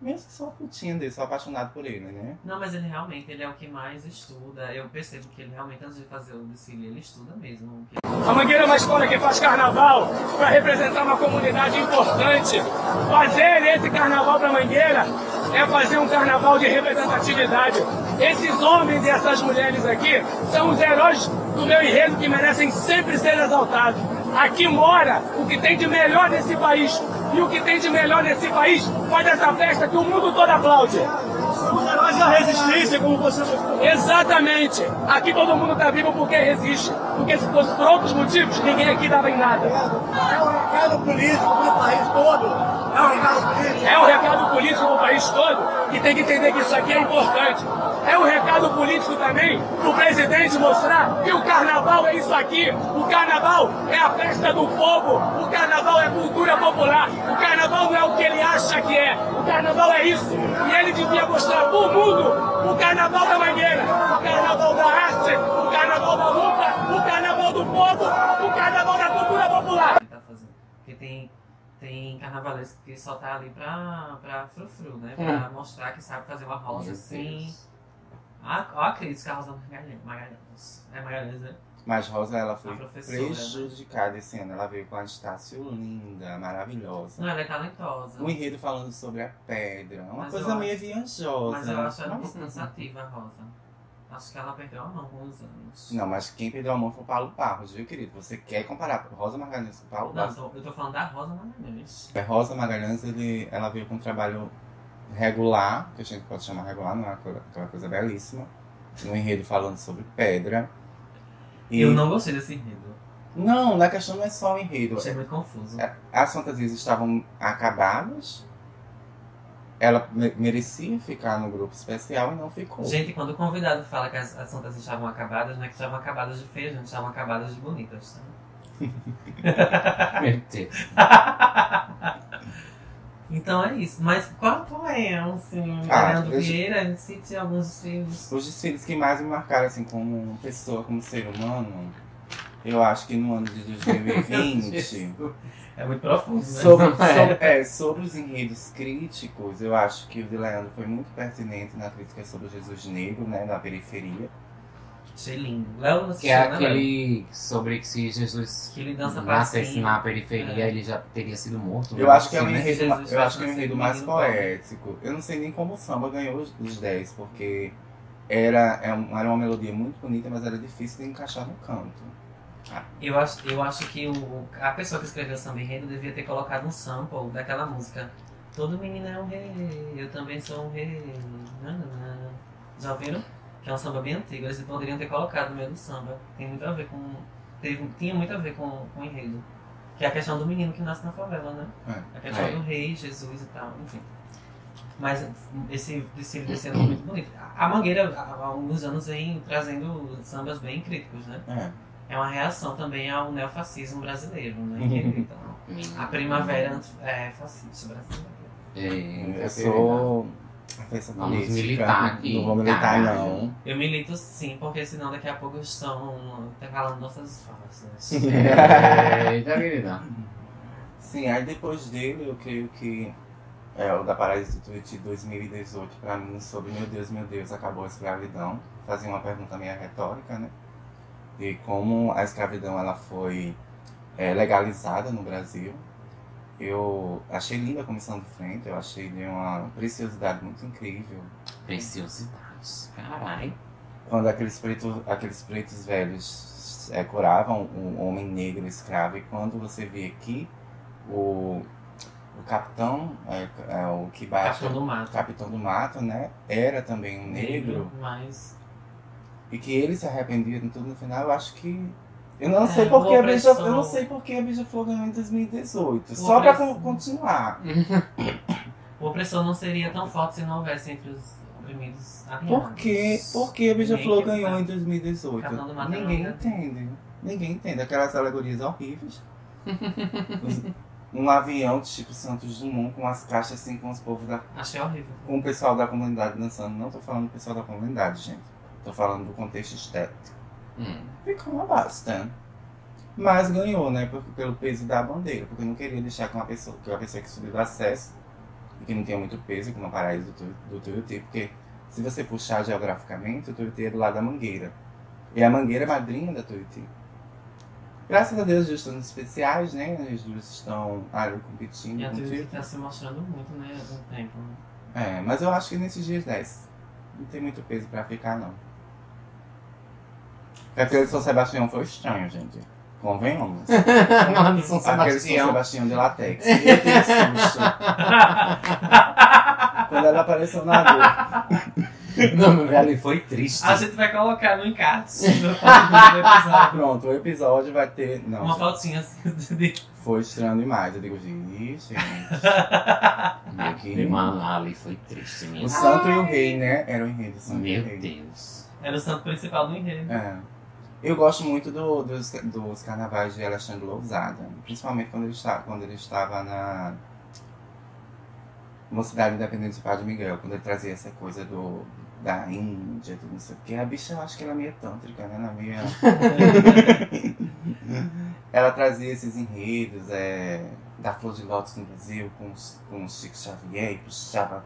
Mesmo que sou putinha dele, sou apaixonado por ele, né? Não, mas ele realmente, ele é o que mais estuda. Eu percebo que ele realmente, antes de fazer o desfile, ele estuda mesmo. A Mangueira é uma escola que faz carnaval para representar uma comunidade importante. Fazer esse carnaval para Mangueira é fazer um carnaval de representatividade. Esses homens e essas mulheres aqui são os heróis do meu enredo que merecem sempre ser exaltados. Aqui mora o que tem de melhor nesse país. E o que tem de melhor nesse país faz essa festa que o mundo todo aplaude. Os heróis da resistência, como você Exatamente. Aqui todo mundo tá vivo porque resiste. Porque se fosse por outros motivos, ninguém aqui dava em nada. É um recado político para o país todo. É um recado político. É recado político pro país todo e tem que entender que isso aqui é importante. É um recado político também pro presidente mostrar que o carnaval é isso aqui. O carnaval é a festa do povo. O carnaval é cultura popular. O carnaval não é o que ele acha que é. O carnaval é isso. E ele devia mostrar pro mundo o carnaval da mangueira, o carnaval da arte, o carnaval da luta, o carnaval do povo, o carnaval da cultura popular. ele tá fazendo. Porque tem, tem carnavalesco que só tá ali pra, pra frufru, né? Pra mostrar que sabe fazer uma rosa assim. Deus. Ah, Ó a crítica, a Rosa Magalhães. Magalhães. É Magalhães, né? Mas Rosa, ela foi A né? prejudicada esse ano. Ela veio com a Estácio linda, maravilhosa. Não, ela é talentosa. Um enredo falando sobre a pedra. Uma Mas coisa meio acho- viajosa. Mas eu acho ela pouco cansativa, a Rosa. Acho que ela perdeu a mão com os anos. Não, mas quem perdeu a mão foi o Paulo Barros, viu, querido? Você quer comparar Rosa Magalhães com Paulo Não, Barros? tô- eu tô falando da Rosa Magalhães. A Rosa Magalhães, ele, ela veio com um trabalho regular, que a gente pode chamar regular, não é aquela aquela coisa belíssima. Um enredo falando sobre pedra. E- Eu não gostei desse enredo. Não, na questão não é só o enredo. Achei muito confuso. É, As fantasias estavam acabadas. Ela me- merecia ficar no grupo especial e não ficou. Gente, quando o convidado fala que as, as fantasias estavam acabadas, não é que estavam acabadas de feias, gente, estavam acabadas de bonitas. Tá? Meu Deus. Então é isso. Mas qual, qual é, assim, Ah, Leandro eu- Vieira, cite alguns desfiles. Os desfiles que mais me marcaram, assim, como pessoa, como ser humano, eu acho que no ano de 2020. É muito profundo, né? Sobre, É. sobre- é, sobre os enredos críticos, eu acho que o de Leandro foi muito pertinente na crítica sobre Jesus Negro, né, da periferia. Achei lindo. Léo não Que é né, aquele sobre que se Jesus Que ele dança nascesse na periferia, É. ele já teria sido morto. Eu né? acho que é um Assim, né? enredo, eu acho que é um nascer enredo mais poético. Eu não sei nem como o samba ganhou os, os 10, porque era, é era uma melodia muito bonita, mas era difícil de encaixar no canto. Eu acho, eu acho que o, a pessoa que escreveu o samba enredo devia ter colocado um sample daquela música. Todo menino é um rei, eu também sou um rei. Já ouviram? Que é um samba bem antigo. Eles poderiam ter colocado no meio do samba. Tem muito a ver com. Teve, tinha muito a ver com, com o enredo. Que é a questão do menino que nasce na favela, né? É. A questão É. do rei, Jesus e tal, enfim. Mas esse desfile desse ano foi muito bonito. A Mangueira, há há alguns anos, vem trazendo sambas bem críticos, né? É. É uma reação também ao neofascismo brasileiro, né? Então, a primavera anti- é, fascista brasileira. É, Eu sou a força Vamos militar aqui, Não vou militar, caralho. não. Eu milito sim, porque senão daqui a pouco estão calando nossas falas. Eita, querida. Sim, aí depois dele, eu creio que é, o da Paraíso do Tuiuti 2018, pra mim, sobre Meu Deus, meu Deus, acabou a escravidão. Fazia uma pergunta meio retórica, né? De como a escravidão ela foi é, legalizada no Brasil. Eu achei linda a comissão de frente, eu achei de uma preciosidade muito incrível. Preciosidades. Caralho. Quando aqueles pretos, aqueles pretos velhos é, curavam um homem negro escravo, e quando você vê aqui o, o capitão, é, é, o que baixa, Capitão do Mato. capitão do mato, né, era também um negro, Mas. E que ele se arrependia de tudo no final, eu acho que. Eu não É, sei porque a Beija, eu não sei porque a Beija-Flor ganhou em 2018. O Só pra con- continuar. O opressor não seria tão forte se não houvesse entre os oprimidos aliados. Por que, por que a Beija-Flor ganhou em 2018? Capitão do Mato Ninguém entende. Ninguém entende. Aquelas alegorias horríveis. Um avião tipo Santos Dumont com as caixas assim com os povos da. Achei horrível. com o pessoal da comunidade dançando. Não tô falando do pessoal da comunidade, gente. Tô falando do contexto estético. Hum. Ficou uma bosta. Mas ganhou, né? por- Pelo peso da bandeira. Porque não queria deixar que uma pessoa, que uma pessoa que subiu do acesso e que não tinha muito peso, como a paraíso do, do Tuiuti, porque se você puxar geograficamente, o Tuiuti é do lado da Mangueira. E a Mangueira é madrinha da Tuiuti. Graças a Deus, os anos especiais, né? As duas estão ali competindo E a Tuiuti tá se mostrando muito, né? Um tempo. né? É, mas eu acho que nesses dias 10 não tem muito peso pra ficar, não. Porque aquele São Sebastião foi estranho, gente. Convenhamos. Do São Aquele São Sebastião. Sebastião de latex. Eu tenho susto. Quando ela apareceu na rua. Não, meu velho, ali foi triste. A gente vai colocar no encarte. Pronto, o episódio vai ter. Não, Uma fotinha assim de. foi estranho demais. Eu digo, gente. Meu Que- mano, ali foi triste O mesmo. santo e o rei, né? Era o enredo do santo Meu o rei. Deus. Era o santo principal do enredo. É. Eu gosto muito do- dos, dos carnavais de Alexandre Lousada. Principalmente quando ele, está, quando ele estava na Mocidade Independente do Padre Miguel. Quando ele trazia essa coisa do, da Índia, do não sei o que. A bicha, eu acho que ela é meio tântrica, né? Ela é meio... ela trazia esses enredos é, da Flor de Lótus no Brasil com, com o Chico Xavier e puxava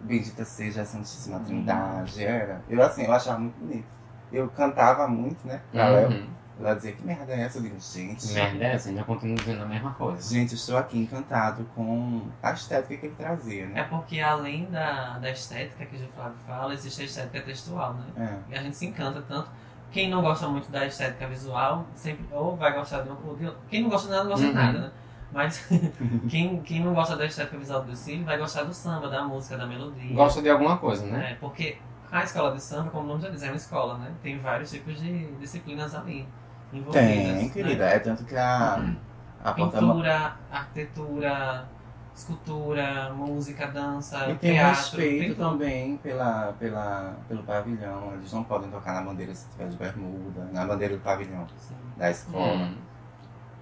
Bendita seja a Santíssima Trindade. Era. Eu assim, eu achava muito bonito. Eu cantava muito, né? Pra Léo. Uhum. Ela dizia, que merda é essa? Eu digo, gente. Que merda é essa? Ainda continuo dizendo a mesma coisa. Gente, eu estou aqui encantado com a estética que ele trazia, É né? porque além da, da estética que o Flávio fala, existe a estética textual, né? É. E a gente se encanta tanto. Quem não gosta muito da estética visual, sempre ou vai gostar de um ou de. Quem não gosta de nada, não gosta de Uhum. nada, né? Mas quem, quem não gosta da estética visual do desfile vai gostar do samba, da música, da melodia. Gosta de alguma coisa, né? É, porque a escola de samba, como o nome já diz, é uma escola, né? Tem vários tipos de disciplinas ali envolvidas. Tem, né? querida. É tanto que a, a porta Pintura, arquitetura, escultura, música, dança, E tem teatro. respeito tem também pela, pela, pelo pavilhão. Eles não podem tocar na bandeira se tiver de bermuda, na bandeira do pavilhão Sim. da escola. Hum.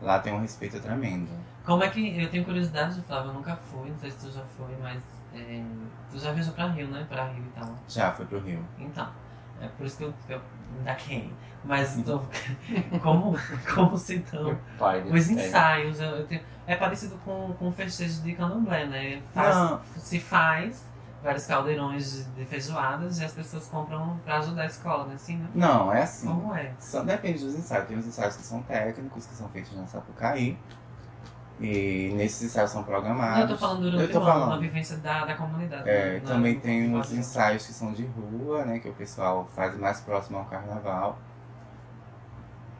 Lá tem um respeito tremendo. Como é que. Eu tenho curiosidade, Flávio, eu nunca fui, não sei se tu já foi, mas. É, tu já viajou pra Rio, né? Pra Rio e tal. Já foi pro Rio. Então. É por isso que eu. eu ainda quem. Mas tô, como, como se então. Os ensaios, eu, eu tenho, é parecido com, com o festejo de candomblé, né? Faz- se faz vários caldeirões de, de feijoadas e as pessoas compram pra ajudar a escola, né? Assim, né? Não, é assim. Como é? Só depende dos ensaios. Tem os ensaios que são técnicos, que são feitos na Sapucaí. E nesses ensaios são programados. Eu tô falando durante Eu tô ano, falando. na vivência da, da comunidade. É, né? também Na- tem uns ensaios que são de rua, né? Que o pessoal faz mais próximo ao carnaval.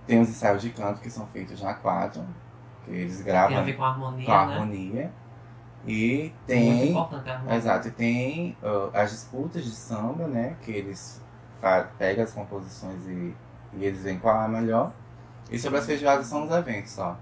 Tem os ensaios de canto que são feitos na quadra, que eles Tem gravam a ver com a harmonia, com a né? harmonia. E Muito tem. importante a harmonia. Exato, e tem uh, as disputas de samba, né? Que eles pegam as composições e, e eles veem qual é a melhor. E sobre as feijoadas são os eventos só.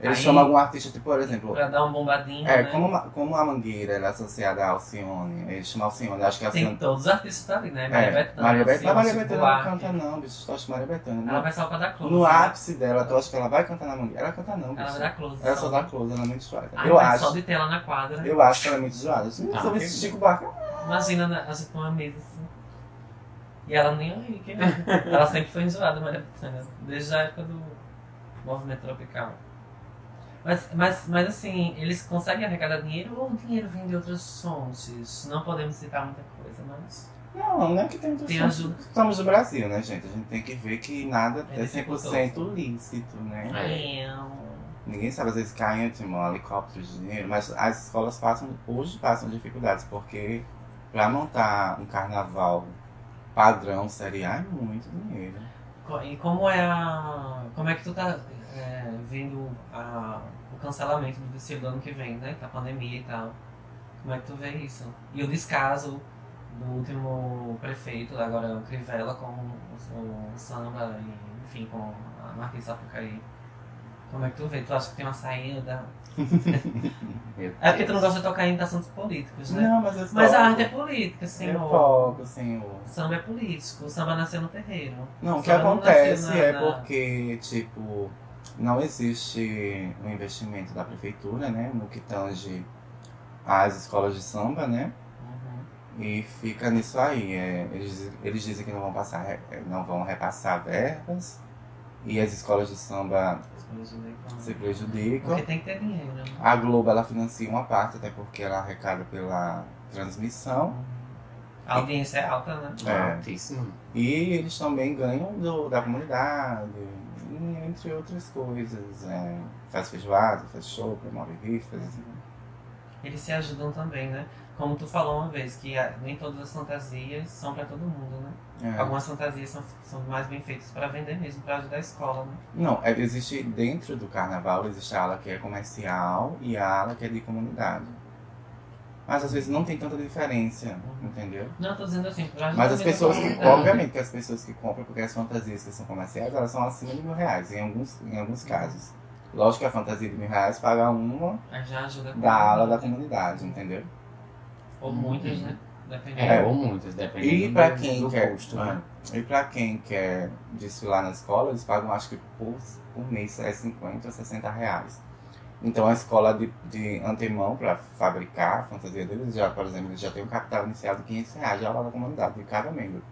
Eles Aí- chamam algum artista, tipo, por exemplo. Pra dar um bombadinho, É, né? como, uma- como a Mangueira era associada ao Alcione, eles chamam Alcione, acho que a Tem Alcione. todos os artistas ali, né? Maria É, Bethânia, Maria Bethânia. Maria não canta, não, bicho. Tu acha Maria Bethânia? Ela vai só pra dar close. no né? ápice dela, tu acha que ela vai cantar na Mangueira? Ela canta, não, Ela bicho. vai dar close. Ela só dá close, ela é muito enjoada. Ai, Eu acho. Só de ter ela na quadra. Eu acho que ela é muito enjoada. Não Ah, sobre que- esse Chico Buarque. Imagina né, a gente com uma mesa assim. E ela nem aí, que Ela sempre foi enjoada, Maria Bethânia. Desde a época do movimento tropical. Mas, mas, mas assim, eles conseguem arrecadar dinheiro ou o dinheiro vem de outras fontes? Não podemos citar muita coisa, mas. Não, não é que tem outras Tem fontes. ajuda. Estamos no Brasil, né, gente? A gente tem que ver que nada É é 100% lícito, né? É. Ninguém sabe, às vezes caem um helicóptero de dinheiro, mas as escolas passam, hoje passam dificuldades, porque pra montar um carnaval padrão série A é muito dinheiro. E como é a. Como é que tu tá vendo a, o cancelamento do desfile do ano que vem, né? Da pandemia e tal. Como é que tu vê isso? E o descaso do último prefeito, agora o Crivella, com o, o samba e, enfim, com a Marquês Sapucaí. Como é que tu vê? Tu acha que tem uma saída? É porque tu não gosta de tocar em assuntos políticos, né? Não, mas eu Mas a toco. arte é política, Eu senhor. toco, senhor. O samba é político, o samba nasceu no terreiro. Não, o que Samba não acontece nasceu é na- porque, tipo, não existe um investimento da prefeitura, né? No que tange às escolas de samba, né? Uhum. E fica nisso aí. é, eles, eles dizem que não vão passar, não vão repassar verbas. E as escolas de samba se prejudicam. Porque tem que ter dinheiro, né? A Globo ela financia uma parte, até porque ela arrecada pela transmissão. A audiência é alta, né? É. Altíssimo. E eles também ganham do, da comunidade, e entre outras coisas. É, faz feijoada, faz show, promove rifas. Eles se ajudam também, né? Como tu falou uma vez, que nem todas as fantasias são pra todo mundo, né? É. Algumas fantasias são, são mais bem feitas pra vender mesmo, pra ajudar a escola, né? Não, é, existe dentro do carnaval, existe a ala que é comercial e a ala que é de comunidade. Mas às vezes não tem tanta diferença, entendeu? Não, tô dizendo assim, pra ajudar Mas as pessoas que, obviamente que as pessoas que compram, porque as fantasias que são comerciais, elas são acima de mil reais, em alguns, em alguns casos. Lógico que a fantasia de mil reais paga uma da ala da comunidade. entendeu? Ou muitas, né? Dependendo. É, É. ou muitas, dependendo E pra do- quem do quer, custo, né? é, e pra quem quer desfilar na escola, eles pagam acho que por, por mês é 50 ou 60 reais. Então a escola de, de antemão para fabricar a fantasia deles, já, por exemplo, eles já tem um capital inicial de 500 reais já lá da comunidade, de cada membro.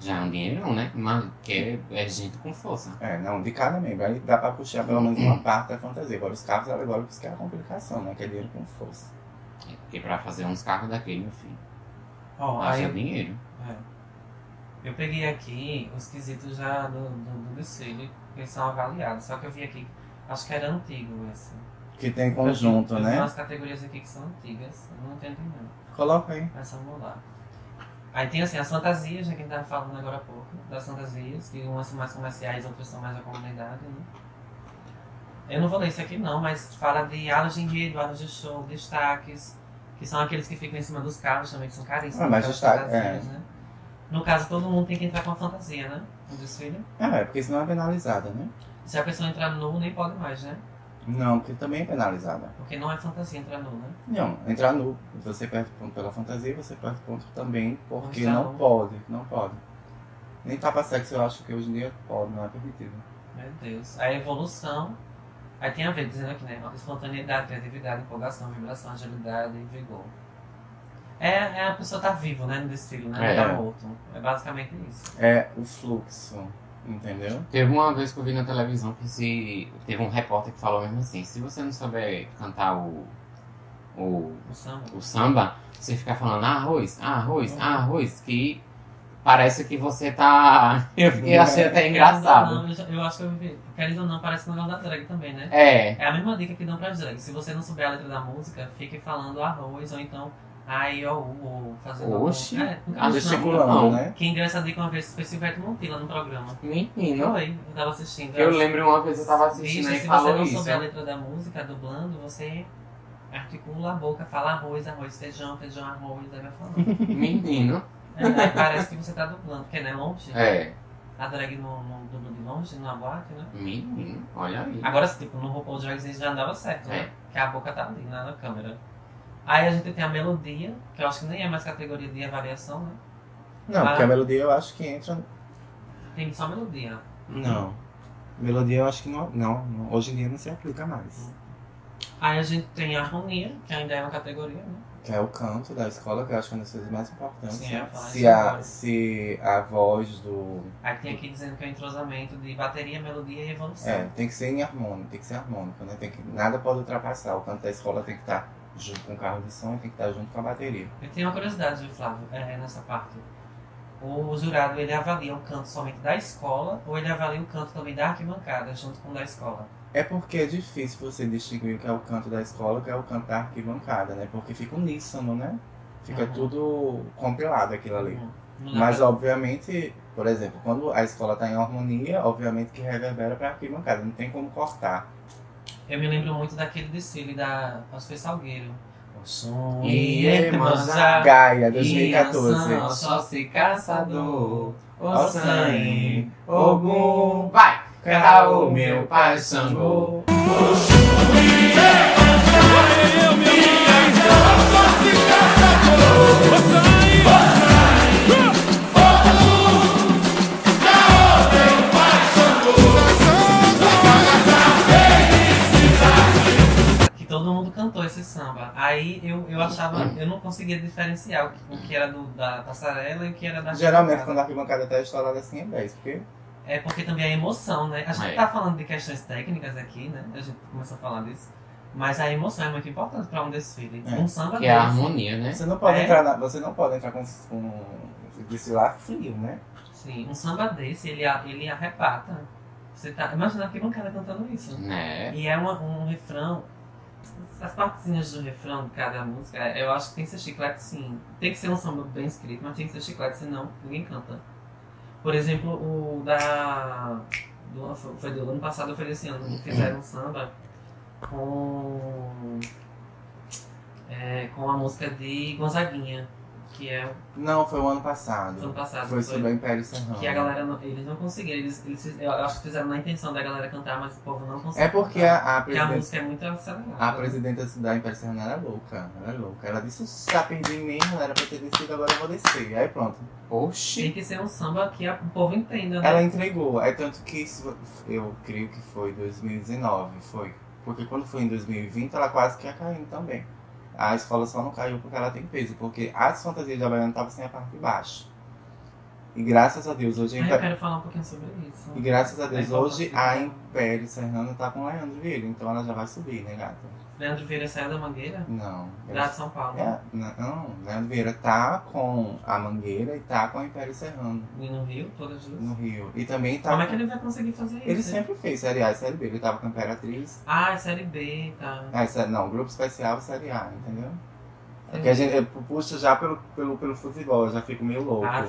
Já é um dinheirão, né? Mas que é, é gente com força. É, não, de cada membro. Aí dá pra puxar pelo menos uma parte da fantasia. Agora os carros alegóricos que é a complicação, né? Que é dinheiro com força. É, Porque pra fazer uns carros daquele, meu filho, Ó, haja aí, dinheiro. é. Eu peguei aqui os quesitos já do, do, do desfile, que eles são avaliados. Só que eu vi aqui, acho que era antigo esse. Que tem conjunto, eu né? umas categorias aqui que são antigas, eu não entendi não. Coloca aí. Mas vamos lá. Aí tem assim, as fantasias, né, que a gente tava falando agora há pouco, das fantasias, que umas são mais comerciais, outras são mais da comunidade, né? Eu não vou ler isso aqui não, mas fala de alas de enredo, alas de show, destaques, que são aqueles que ficam em cima dos carros também, que são caríssimos. Ah, mas destaque, fantasias, né? No caso, todo mundo tem que entrar com a fantasia, né? No desfile. Ah, é, porque senão é penalizada, né? Se a pessoa entrar nu, nem pode mais, né? Não, porque também é penalizada. Porque não é fantasia entrar nu, né? Não, entrar nu, você perde ponto pela fantasia, você perde ponto também porque Mas não não. pode, não pode. Nem tapa sexo eu acho que hoje em dia pode, não é permitido. Meu Deus. A evolução. Aí tem a ver, dizendo aqui, né? Espontaneidade, criatividade, empolgação, vibração, agilidade e vigor. É, é a pessoa tá vivo, né? No desfile, né? Não É. tá morto. É basicamente isso. É o fluxo, entendeu? Teve uma vez que eu vi na televisão que se. Teve um repórter que falou mesmo assim, se você não souber cantar o. o, O samba. o samba, você fica falando ah, arroz, ah, arroz, ah, arroz, que parece que você tá. Eu fiquei achei até Querendo engraçado. não, eu eu acho que eu vi. Querendo ou não, parece no da drag também, né? É. É a mesma dica que dão pra drag. Se você não souber a letra da música, fique falando arroz ou então ai, ó, u, ou fazendo. algum- Oxi. É, nunca Ah, Gesticulando, né? Quem deu essa dica uma vez foi Silvete Montilla no programa. Menino. Foi, eu tava assistindo. Eu ela- lembro uma vez eu tava assistindo Bicho, e se falou você não isso. souber a letra da música, dublando, você articula a boca, fala arroz, arroz, feijão, feijão, arroz, aí vai falando. Menino. É, aí parece que você tá dublando, porque não é longe. É. A drag não, não dubla de longe, numa boate, né? Menino. Olha aí. Agora, tipo, no RuPaul Drag já andava certo, né? É. Que a boca tá ali, né, na câmera. Aí a gente tem a melodia, que eu acho que nem é mais categoria de avaliação, né? Não, porque a melodia eu acho que entra. Tem só melodia. Não. Melodia eu acho que não, não, não. Hoje em dia não se aplica mais. Aí a gente tem a harmonia, que ainda é uma categoria, né? Que é o canto da escola, que eu acho que é uma das coisas mais importantes. Sim, falar se, a, agora. se a voz do. Aí tem aqui dizendo que é o entrosamento de bateria, melodia e evolução. É, tem que ser em harmônico, tem que ser harmônico, né? Tem que, nada pode ultrapassar. O canto da escola tem que estar junto com o carro de som tem que estar junto com a bateria. Eu tenho uma curiosidade, Flávio, é, nessa parte. O jurado, ele avalia o canto somente da escola ou ele avalia o canto também da arquibancada, junto com o da escola? É porque é difícil você distinguir o que é o canto da escola e o que é o canto da arquibancada, né? Porque fica uníssono, né? Fica Uhum. tudo compilado aquilo ali. Dá Mas pra- obviamente, por exemplo, quando a escola está em harmonia, obviamente que reverbera para a arquibancada, não tem como cortar. Eu me lembro muito daquele desfile da. Foi Salgueiro. O som E e Iemanjá. Gaia, E 2014. ação, Só se caçador, o sangue, Ogum, vai! O meu pai Xangô? que cantou esse samba. Aí eu, eu achava, eu não conseguia diferenciar o que, o que era do, da passarela e o que era da Geralmente, arquibancada. quando a arquibancada está estourada assim, é 10, porque É porque também a emoção, né? A gente É. tá falando de questões técnicas aqui, né? A gente começou a falar disso. Mas a emoção é muito importante pra um desfile. É. Um samba Que é a harmonia, né? você não pode É. entrar na, você não pode entrar com, com desfilar frio, né? Sim, um samba desse, ele, a- ele arrebata. Você tá. Imagina que bancada cantando isso. Né? E é uma- um refrão. As partezinhas do refrão de cada música, eu acho que tem que ser chiclete sim. Tem que ser um samba bem escrito, mas tem que ser chiclete, senão ninguém canta. Por exemplo, o da. Do, foi do ano passado, foi desse ano, fizeram um samba com. é, com a música de Gonzaguinha, que é Não, foi o ano passado. do ano passado. Foi foi- sobre o Império Serrano. que a galera, não- eles não conseguiram, eles, eles, eu acho que fizeram na intenção da galera cantar, mas o povo não conseguiu. É porque cantar. a, a Porque a música é muito acelerada. a presidenta da Império Serrano era louca. Era louca. Ela disse, já perdi mesmo, era pra ter descido, agora eu vou descer. Aí pronto. Oxi. Tem que ser um samba que a- o povo entenda, né? Ela entregou. É tanto que isso, eu creio que foi 2019, foi. Porque quando foi em 2020, ela quase que ia caindo também. A escola só não caiu porque ela tem peso, porque as fantasias de Havaiana estavam sem a parte de baixo. E graças a Deus, hoje a Ah, eu Império, quero falar um pouquinho sobre isso. e graças a É Deus, importante, hoje a Império Serrano tá com Leandro Vieira, então ela já vai subir, né, gata? Leandro Vieira saiu da Mangueira? Não. Lá de São Paulo. É, não, Leandro Vieira tá com a Mangueira e tá com a Império Serrano E no Rio, todas as duas. no Rio. E também tá. Como é que ele vai conseguir fazer isso? Ele né? sempre fez Série A e Série B. Ele tava com a Imperatriz. Ah, é Série B, tá. Ah, sé- não, grupo especial e Série A, entendeu? É que a gente puxa já pelo, pelo, pelo futebol, eu já fico meio louco. Ah,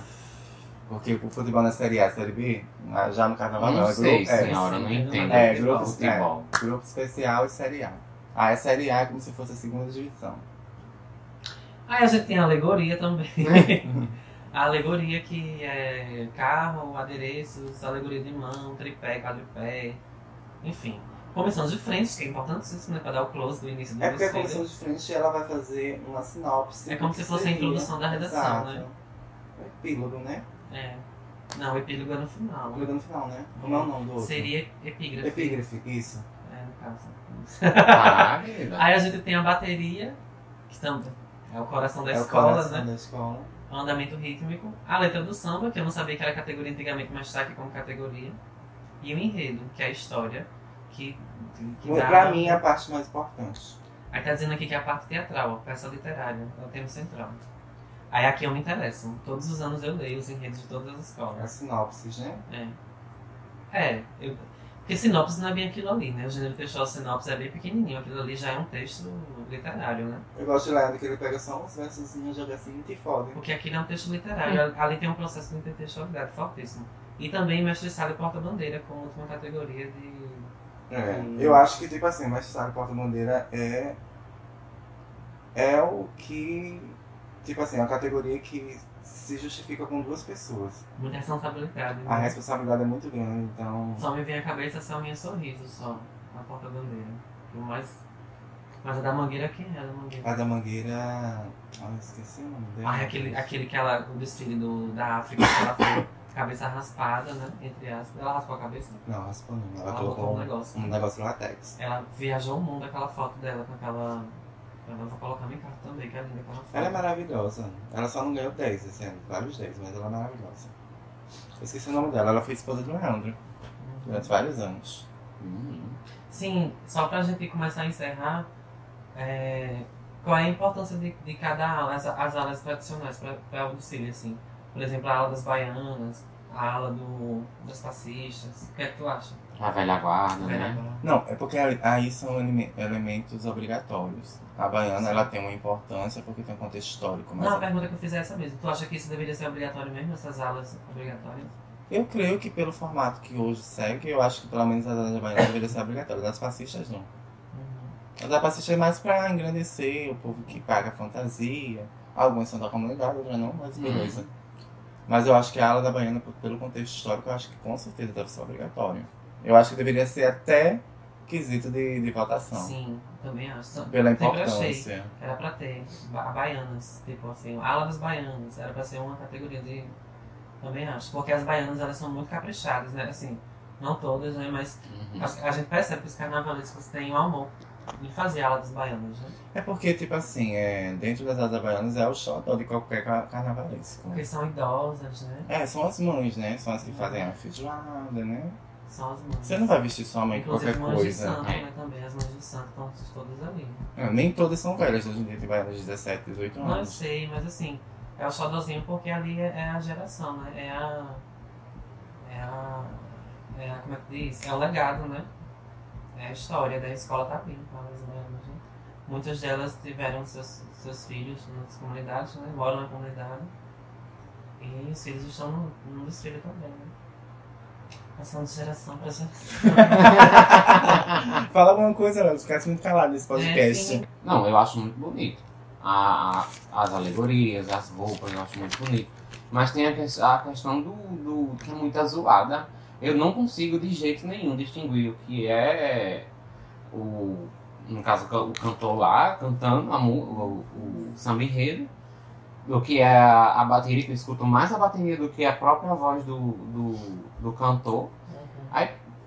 Porque o futebol na Série A e Série B, ah, já no carnaval não, Não é sei, é, senhora, não sim, entendo é, grupo, futebol. é, grupo especial e Série A. Ah, é Série A é como se fosse a segunda divisão. Aí a gente tem a alegoria também. a alegoria que é carro, adereços, alegoria de mão, tripé, quadripé, enfim. Comissão de frente, que é importantíssimo, né? Pra dar o close do início do É porque a comissão de frente ela vai fazer uma sinopse. É como se fosse a seria. introdução da redação, Exato. né? Epílogo, né? É. Não, o epílogo é no final. Epílogo no final, né? Como é o nome do outro? Seria epígrafe. Epígrafe, isso. É, no caso. Ah, querida. Aí a gente tem a bateria, que também é o coração da é o escola, coração né? da escola. O andamento rítmico. A letra do samba, que eu não sabia que era categoria antigamente, mas está aqui como categoria. E o enredo, que é a história, que, que dá... Pra mim é a parte mais importante. Aí tá dizendo aqui que é a parte teatral, a peça literária, é o tema central. Aí aqui eu me interesso. Todos os anos eu leio os enredos de todas as As escolas. sinopses, né? É. É, eu... porque sinopse não é bem aquilo ali, né? O gênero textual sinopse é bem pequenininho, aquilo ali já é um texto literário, né? Eu gosto de Leandro que ele pega só uns versos e joga assim e foda. Porque aquilo é um texto literário, ali tem um processo de intertextualidade fortíssimo. E também Mestre Sala e Porta-Bandeira como última categoria de... É, Hum. eu acho que, tipo assim, Mestre Sala e Porta Bandeira é é o que, tipo assim, é uma categoria que se justifica com duas pessoas. Muita responsabilidade. A Né? responsabilidade é muito grande, então. Só me vem à cabeça essa minha sorriso só, na porta-bandeira. O mais. Mas a da mangueira quem é a da mangueira? A da Mangueira. Ah, eu esqueci o nome dela. Ah, é aquele, aquele que ela, o desfile do, da África, que ela foi cabeça raspada, né? Entre aspas. Ela raspou a cabeça? Não, raspou não. Ela, Ela colocou um negócio. um negócio de latex. Ela viajou o mundo aquela foto dela com aquela. Eu vou colocar minha carta também, que é linda aquela foto. Ela é maravilhosa. Ela só não ganhou 10 esse ano, vários 10, mas ela é maravilhosa. Eu esqueci o nome dela, ela foi esposa do Leandro Uhum. durante vários anos. Hum. Sim, só pra gente começar a encerrar, é, qual é a importância de, de cada ala, as, as alas tradicionais para o desfile, assim? Por exemplo, a ala das baianas, a ala do, das fascistas. O que é que tu acha? A velha guarda, Velha né? guarda. Não, é porque aí- são eleme- elementos obrigatórios. A baiana ela tem uma importância porque tem um contexto histórico, mas Não, a pergunta que eu fiz é essa mesmo. Tu acha que isso deveria ser obrigatório mesmo, essas alas obrigatórias? eu creio que pelo formato que hoje segue, eu acho que pelo menos a da baiana deveria ser obrigatória. Das fascistas não. Uhum. A da fascista é mais pra engrandecer o povo que paga fantasia. Alguns são da comunidade, outros não, mas beleza. Mas eu acho que a ala da baiana, pelo contexto histórico, eu acho que com certeza deve ser obrigatório. Eu acho que deveria ser até quesito de, de votação. Sim, também acho. Pela Sempre achei. importância. que Era pra ter ba- baianas, tipo assim, a ala das baianas, era pra ser uma categoria de. Também acho. Porque as baianas elas são muito caprichadas, né? Assim, não todas, né? Mas Uhum. a, a gente percebe que os carnavalescos têm um amor em fazer ala das baianas, né? É porque, tipo assim, é, dentro das alas baianas é o xodó de qualquer ca- carnavalesco. Porque são idosas, né? É, são as mães, né? São as que fazem a feijoada, né? São as mães. Você não vai vestir sua mãe Inclusive qualquer mães de coisa. santo, né? Também, as mães de santo estão todas ali. É, nem todas são velhas, hoje em dia tem baianas de 17, 18 Não, eu anos. sei, mas assim, é o xodózinho porque ali é, é a geração, né? É a. É a. É a. Como é que diz? É o legado, né? É a história da escola tá ali, com as baianas, né? Muitas delas tiveram seus, seus filhos nas comunidades, né? Moram na comunidade. E os filhos estão no, no desfile também, né? Passando de geração pra geração. Fala alguma coisa, Léo. Ficasse muito calado nesse podcast. É, sim. Não, eu acho muito bonito. A, a- as alegorias, as roupas, eu acho muito bonito. Mas tem a, a questão do, do que é muito zoada. Eu não consigo de jeito nenhum distinguir o que é o. No caso, o cantor lá cantando a, o, o samba enredo, do que é a, a bateria, que eu escuto mais a bateria do que a própria voz do, do, do cantor.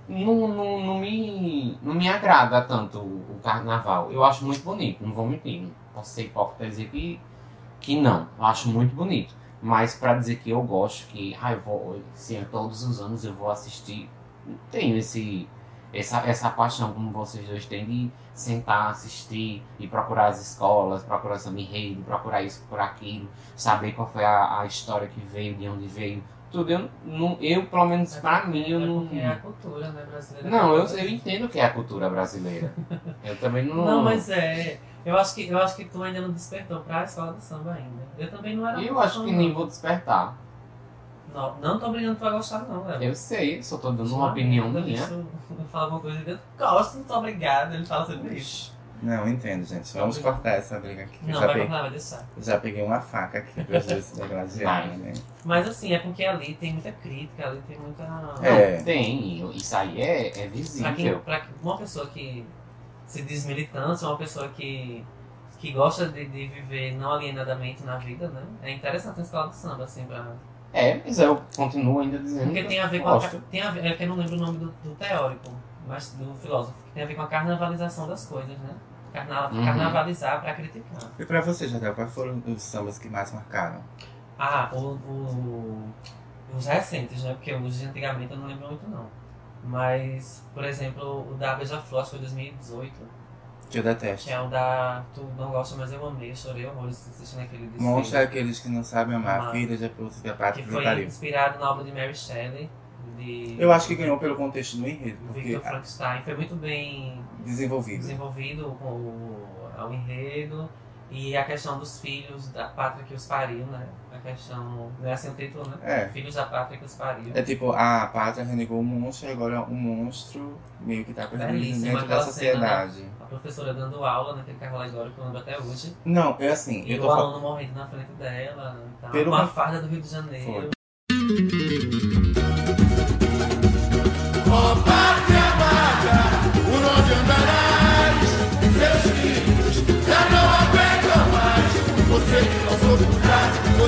Não, não, não, me, não me agrada tanto o, o carnaval. Eu acho muito bonito, não vou mentir. Não posso ser hipócrita dizer que, que não. Eu acho muito bonito. Mas pra dizer que eu gosto, que ah, eu vou, sim, todos os anos eu vou assistir, tenho esse, essa, essa paixão como vocês dois têm de sentar, assistir e procurar as escolas, procurar samba enredo, procurar isso, procurar aquilo, saber qual foi a, a história que veio, de onde veio. Tudo, eu, não, eu pelo menos pra mim, eu É não. é a cultura, né, brasileira. Não, eu, eu entendo que é a cultura brasileira. Eu também não. Não, mas é. Eu acho que, eu acho que tu ainda não despertou pra escola de samba ainda. Eu também não era Eu acho que não. nem vou despertar. Não, não tô brigando tu a gostar, não, Léo. Eu sei, só tô dando uma opinião minha. Eu falo alguma coisa eu gosto, muito obrigado. Ele fala sempre isso. Não, entendo, gente. Vamos cortar essa briga aqui. Não, já, vai peguei, cortar, vai deixar. já peguei uma faca aqui pra gente se degladiar, Vai. né? Mas assim, é porque ali tem muita crítica, ali tem muita. É. Tem, isso aí é, é Pra, quem, visível. pra uma pessoa que se diz militante, uma pessoa que, que gosta de, de viver não alienadamente na vida, né? É interessante a escola de samba, assim, pra. É, mas eu continuo ainda dizendo. Porque que tem a ver com a, tem a ver, é que eu não lembro o nome do, do teórico, mas do filósofo, que tem a ver com a carnavalização das coisas, né? Carna, Uhum. Carnavalizar pra criticar. E pra você, Jadel, quais foram os sambas que mais marcaram? Ah, o, o- os recentes, né? Porque os de antigamente eu não lembro muito não. Mas, por exemplo, o da Beija-Flor, acho que foi 2018, Que eu detesto. que é o da Tu Não Gosta, Mas Eu Amei, chorei horrores assistindo aquele desfile. Mostra aqueles que não sabem amar, Amar. filhas polícia da Que foi inspirado na obra de Mary Shelley, de Eu acho que ganhou pelo contexto do enredo, Victor Frankenstein. Foi muito bem desenvolvido. desenvolvido o, o enredo E a questão dos filhos da pátria que os pariu, né? A questão. Não é assim o título, né? É. Filhos da pátria que os pariu. É tipo, a pátria renegou o monstro e agora o monstro meio que tá Belíssima dentro da aquela cena, né? sociedade. A professora dando aula naquele carro alegórico que eu lembro até hoje. Não, é assim, E eu o tô falando. aluno morrendo na frente dela. tal, Pelo com a ma- farda do Rio de Janeiro. Foi.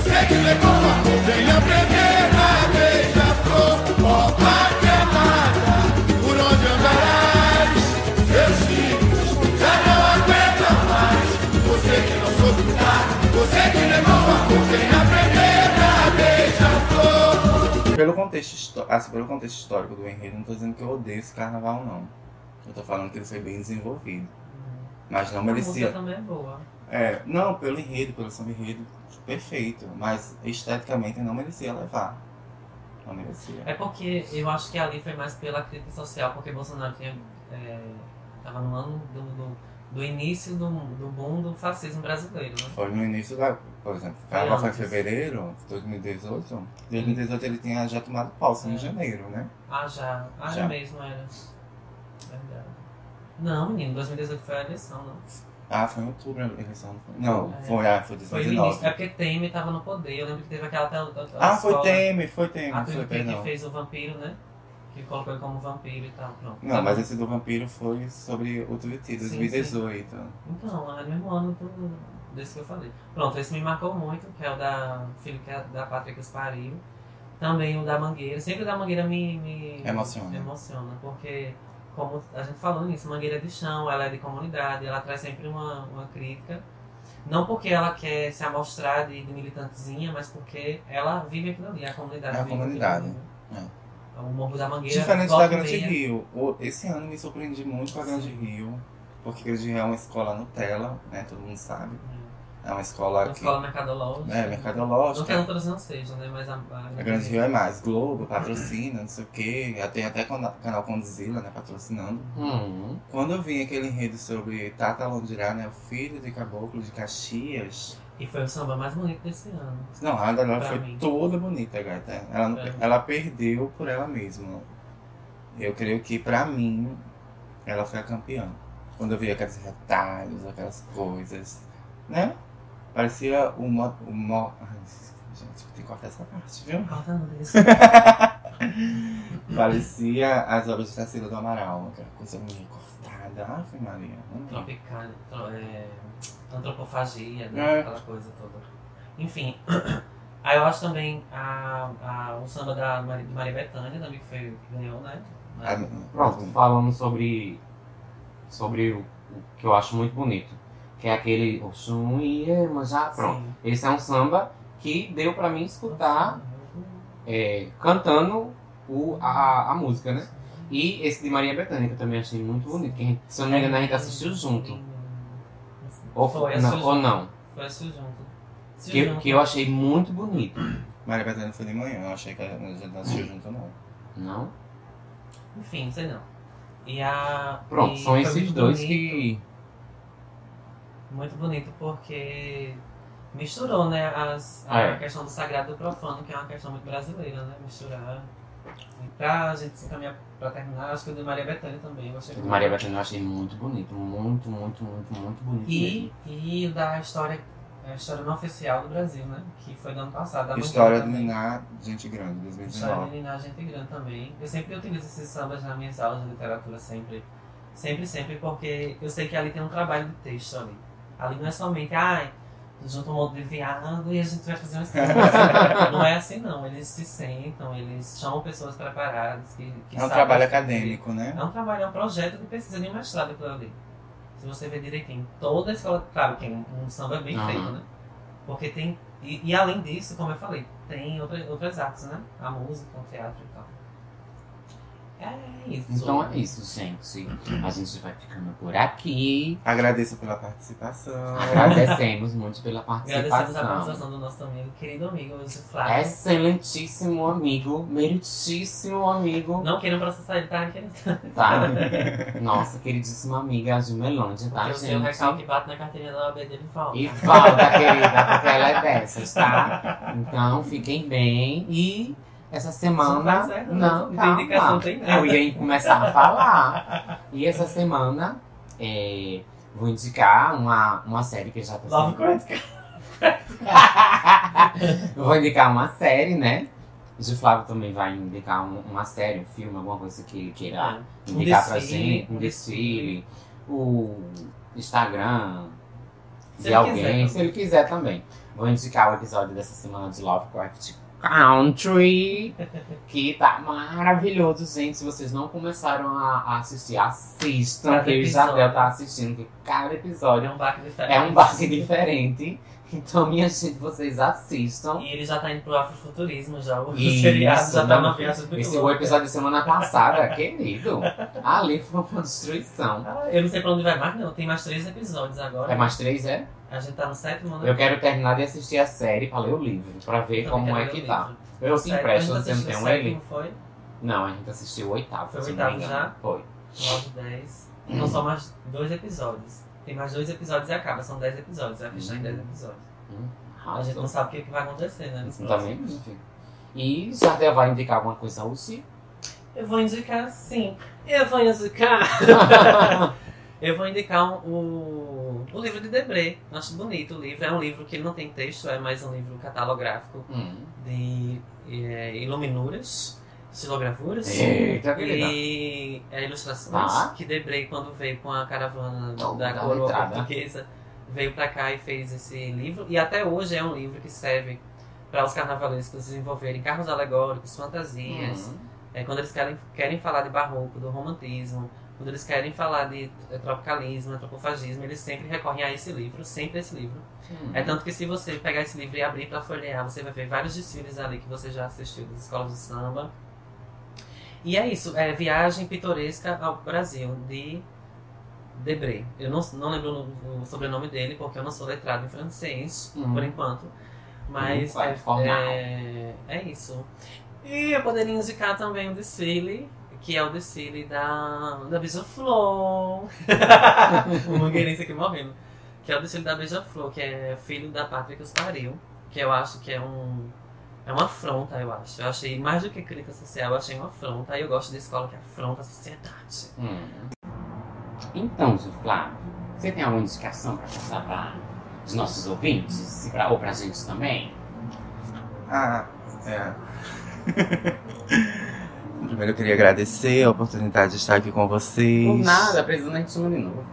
Você que amor, vem aprender na beija-flor. Ó pátria amada, por onde andarás, seus filhos já não aguentam mais. Você que não soube lutar, você que amor, vem aprender na beija-flor. Pelo contexto, assim, pelo contexto histórico do enredo, não tô dizendo que eu odeio esse carnaval, não. Eu tô falando que ele foi bem desenvolvido. Mas não A música merecia. também é boa. É, não, pelo enredo, pelo samba enredo, perfeito. Mas esteticamente não merecia levar. Não merecia. É porque eu acho que ali foi mais pela crítica social, porque Bolsonaro tinha, é, tava no ano do, do, do início do, do boom do fascismo brasileiro, né? Foi no início da. Por exemplo, carnaval foi em fevereiro de 2018. 2018 ele tinha já tomado posse É. em janeiro, né? Ah, já. Ah, Já. é mesmo, era. Verdade. Não, menino, 2018 foi a eleição, não. Ah, foi em outubro a eleição, não foi? Não, É. foi, ah, foi Foi o 2019. É porque Temer tava no poder. Eu lembro que teve aquela. tel- Ah, foi escola- Temer, foi Temer, A foi, perdão. que fez o vampiro, né? Que colocou ele como vampiro e tal. Pronto. Não, Tá mas bom. esse do vampiro foi sobre o Sim, 2018. Então, é no mesmo ano do, desse que eu falei. Pronto, esse me marcou muito, que é o da Filho que é da Pátria que os pariu. Também o da Mangueira. Sempre o da Mangueira me, me Emociona. emociona, porque, como a gente falou nisso, Mangueira é de chão, ela é de comunidade, ela traz sempre uma, uma crítica. Não porque ela quer se amostrar de, de militantezinha, mas porque ela vive aquilo ali, a comunidade É a comunidade, ali, né? O Morro da Mangueira. Diferente da Grande Rio. Esse ano me surpreendi muito com a Grande Rio. Porque Grande Rio é uma escola Nutella, né? Todo mundo sabe. É uma escola Uma que. escola mercadológica. É, Não que mercadológica. outras não sejam, né? Mas a, A Grande Rio é mais. Globo, patrocina, não sei o quê. Tem até cana- canal Condzilla, né? Patrocinando. Hum. Quando eu vi aquele enredo sobre Tata Londirá, né? O filho de caboclo de Caxias. E foi o samba mais bonito desse ano. Não, a dela Pra foi mim. toda bonita, gata. Ela, mim. ela perdeu por ela mesma. Eu creio que, pra mim, ela foi a campeã. Quando eu vi aqueles retalhos, aquelas coisas, né? Parecia uma. uma... Ai, gente, tem que cortar essa parte, viu? Corta não, deixa. Parecia as obras de Cecília do Amaral, aquela coisa meio cortada. Ave Maria. dá. Tropical, tro- é, antropofagia, É. né? Aquela coisa toda. Enfim. Aí eu acho também a, a, o samba da Maria, de Maria Bethânia também que foi que ganhou, né? Ah, Pronto, falando sobre, sobre o, o que eu acho muito bonito. Que é aquele Oxum e Iemanjá. Pronto. Sim. Esse é um samba que deu pra mim escutar é, cantando o, a, a música, né? E esse de Maria Bethânia, que eu também achei muito bonito. Que se eu não me engano, a gente assistiu junto. Ou, Foi, não, assistiu ou junto. não. Foi assistiu junto. Assistiu Que, junto. que eu achei muito bonito. Maria Bethânia foi de manhã, eu achei que a gente não assistiu junto, não. Não? Enfim, sei não. E a. Pronto, e são esses dois bonito. que. Muito bonito porque misturou, né, as, Ah, a é. questão do sagrado e do profano, que é uma questão muito brasileira, né? Misturar. E pra gente se encaminhar pra terminar, acho que o de Maria Bethânia também, eu gostei O de muito. Maria Bethânia eu achei muito bonito. Muito, muito, muito, muito bonito. E, e o da história, a história não oficial do Brasil, né? Que foi do ano passado. da História também. Niná, Gente Grande, História 2019. de Niná Gente Grande também. Eu sempre utilizo esses sambas nas minhas aulas de literatura, sempre. Sempre, sempre, porque eu sei que ali tem um trabalho de texto ali. Ali não é somente, ai, junta um monte de viado e a gente vai fazer um não é assim não. Eles se sentam, eles chamam pessoas preparadas que, que É um trabalho acadêmico, né? É um trabalho, é um projeto de pesquisa de mestrado aquilo ali. Se você ver direitinho, toda a escola, claro que um, um samba é bem Aham. feito, né? Porque tem, e, e além disso, como eu falei, tem outra, outras artes, né? A música, o teatro e tal. É isso. Então é isso, gente. A gente vai ficando por aqui. Agradeço pela participação. Agradecemos muito pela Agradecemos a participação. participação do nosso amigo, querido amigo, o Flávio. Excelentíssimo amigo, meritíssimo amigo. Não queiram processar ele, tá? Tá? Nossa queridíssima amiga a Gilmelândia, tá, Porque o seu recalque bate na carteirinha da OAB dele e volta. E volta, querida, porque ela é dessas, tá? Então, fiquem bem. E essa semana. Não certo, não, não tem calma. indicação, tem nada. Eu ia começar a falar. E essa semana é, vou indicar uma, uma série que já tá Love sendo- Vou indicar uma série, né? O Gil Flávio também vai indicar um- uma série, um filme, alguma coisa que ele queira Um indicar pra desfile, gente. Um um desfile, o Instagram Se de alguém, quiser. se ele quiser também. Vou indicar o episódio dessa semana de Lovecraft Country, que tá maravilhoso, gente. Se vocês não começaram a, a assistir, assistam, Cada que o. Isabel tá assistindo, que cada episódio É um barco diferente. é um base diferente. Então, minha gente, vocês assistam. E ele já tá indo pro afrofuturismo já. O Isso, seriado já tá numa viagem muito Esse o louca. episódio da semana passada, querido. Ali foi uma destruição. Ah, Eu não sei pra onde vai mais, não. Tem mais três episódios agora. É mais três, é? A gente tá no sétimo, né? Eu quero terminar de assistir a série pra ler o livro, pra ver como é que o tá. Eu Sétimo, empresto, você não tem o um ele? Foi? Não, a gente assistiu o oitavo. Foi o se oitavo já? Foi. 9, 10. Não são mais dois episódios. Tem mais dois episódios e acaba. São 10 episódios. Vai fechar em 10 episódios. Hum, A gente não sabe o que, que vai acontecer, né? próximos. enfim. E Jardel vai indicar alguma coisa hoje? Eu vou indicar sim. Eu vou indicar. Eu vou indicar um- o, o livro de Debré. Acho bonito o livro. É um livro que não tem texto, é mais um livro catalográfico Hum. de é, iluminuras, estilogravuras. Eita. E é, ilustrações Tá. que Debré, quando veio com a caravana da coroa entrada. portuguesa, veio pra cá e fez esse livro. E até hoje é um livro que serve para os carnavalescos desenvolverem carros alegóricos, fantasias. Hum. É, quando eles querem, querem falar de barroco, do romantismo, quando eles querem falar de eh, tropicalismo, antropofagismo, eles sempre recorrem a esse livro, sempre a esse livro. Hum. É tanto que se você pegar esse livro e abrir para folhear, você vai ver vários desfiles ali que você já assistiu das escolas de samba. E é isso, é Viagem Pitoresca ao Brasil, de Debré. Eu não, não lembro o, o sobrenome dele, porque eu não sou letrado em francês, Hum. por enquanto. Mas Hum, é, é, é isso. E eu poderia indicar também o desfile, que é o desfile da, da Beija-Flor. o mangueirense aqui morrendo. Que é o desfile da Beija-Flor, que é filho da pátria que os pariu. Que eu acho que é um. É uma afronta, eu acho. Eu achei mais do que crítica social, eu achei uma afronta. E eu gosto de escola que afronta a sociedade. Hum. Então, Flávio, você tem alguma indicação pra passar para os nossos ouvintes? Pra, ou pra gente também? Ah, é. Primeiro eu queria agradecer a oportunidade de estar aqui com vocês. Por nada, precisando a gente chama de novo.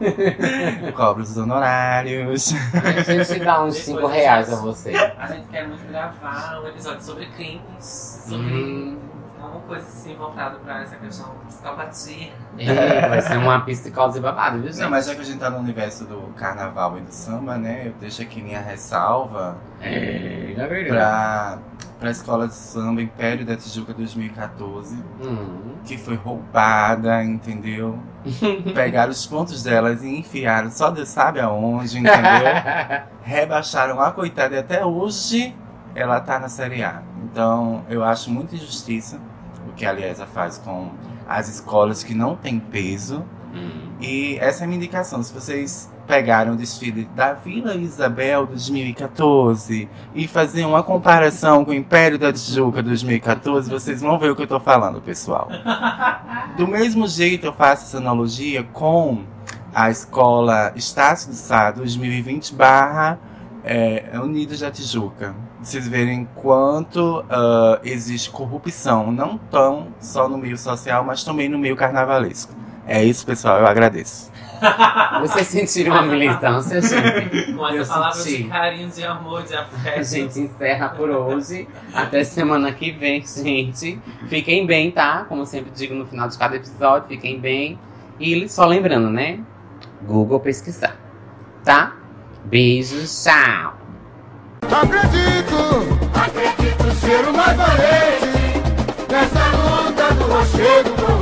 Cobro os honorários. A gente dá uns Depois 5 a reais gente- a você. A gente quer muito gravar um episódio sobre crimes, sobre Hum. alguma coisa assim voltada pra essa questão de psicopatia. É, vai ser uma psicose babada, viu, gente? Não, mas já que a gente tá no universo do carnaval e do samba, né? Eu deixo aqui minha ressalva É, já viu? pra, pra escola de samba Império da Tijuca 2014, Hum. que foi roubada, entendeu? Pegaram os pontos delas e enfiaram, só Deus sabe aonde, entendeu? rebaixaram a coitada e até hoje ela tá na Série A. Então eu acho muita injustiça o que a Aliesa faz com as escolas que não têm peso. Hum. E essa é a minha indicação. Se vocês pegaram o desfile da Vila Isabel 2014 e fazer uma comparação com o Império da Tijuca 2014, vocês vão ver o que eu tô falando, pessoal. Do mesmo jeito eu faço essa analogia com a escola Estácio do Sá 2020 barra é, Unidos da Tijuca. Vocês verem quanto ah, existe corrupção, não tão só no meio social, mas também no meio carnavalesco. É isso, pessoal. Eu agradeço. Vocês sentiram uma militância, gente? Com essa palavra senti. de carinho, de amor, de A afeto. gente encerra por hoje. Até semana que vem, gente. Fiquem bem, tá? Como eu sempre digo no final de cada episódio, fiquem bem. E só lembrando, né? Google pesquisar. Tá? Beijos, tchau. Acredito, acredito ser o mais valente nessa luta do rochedo.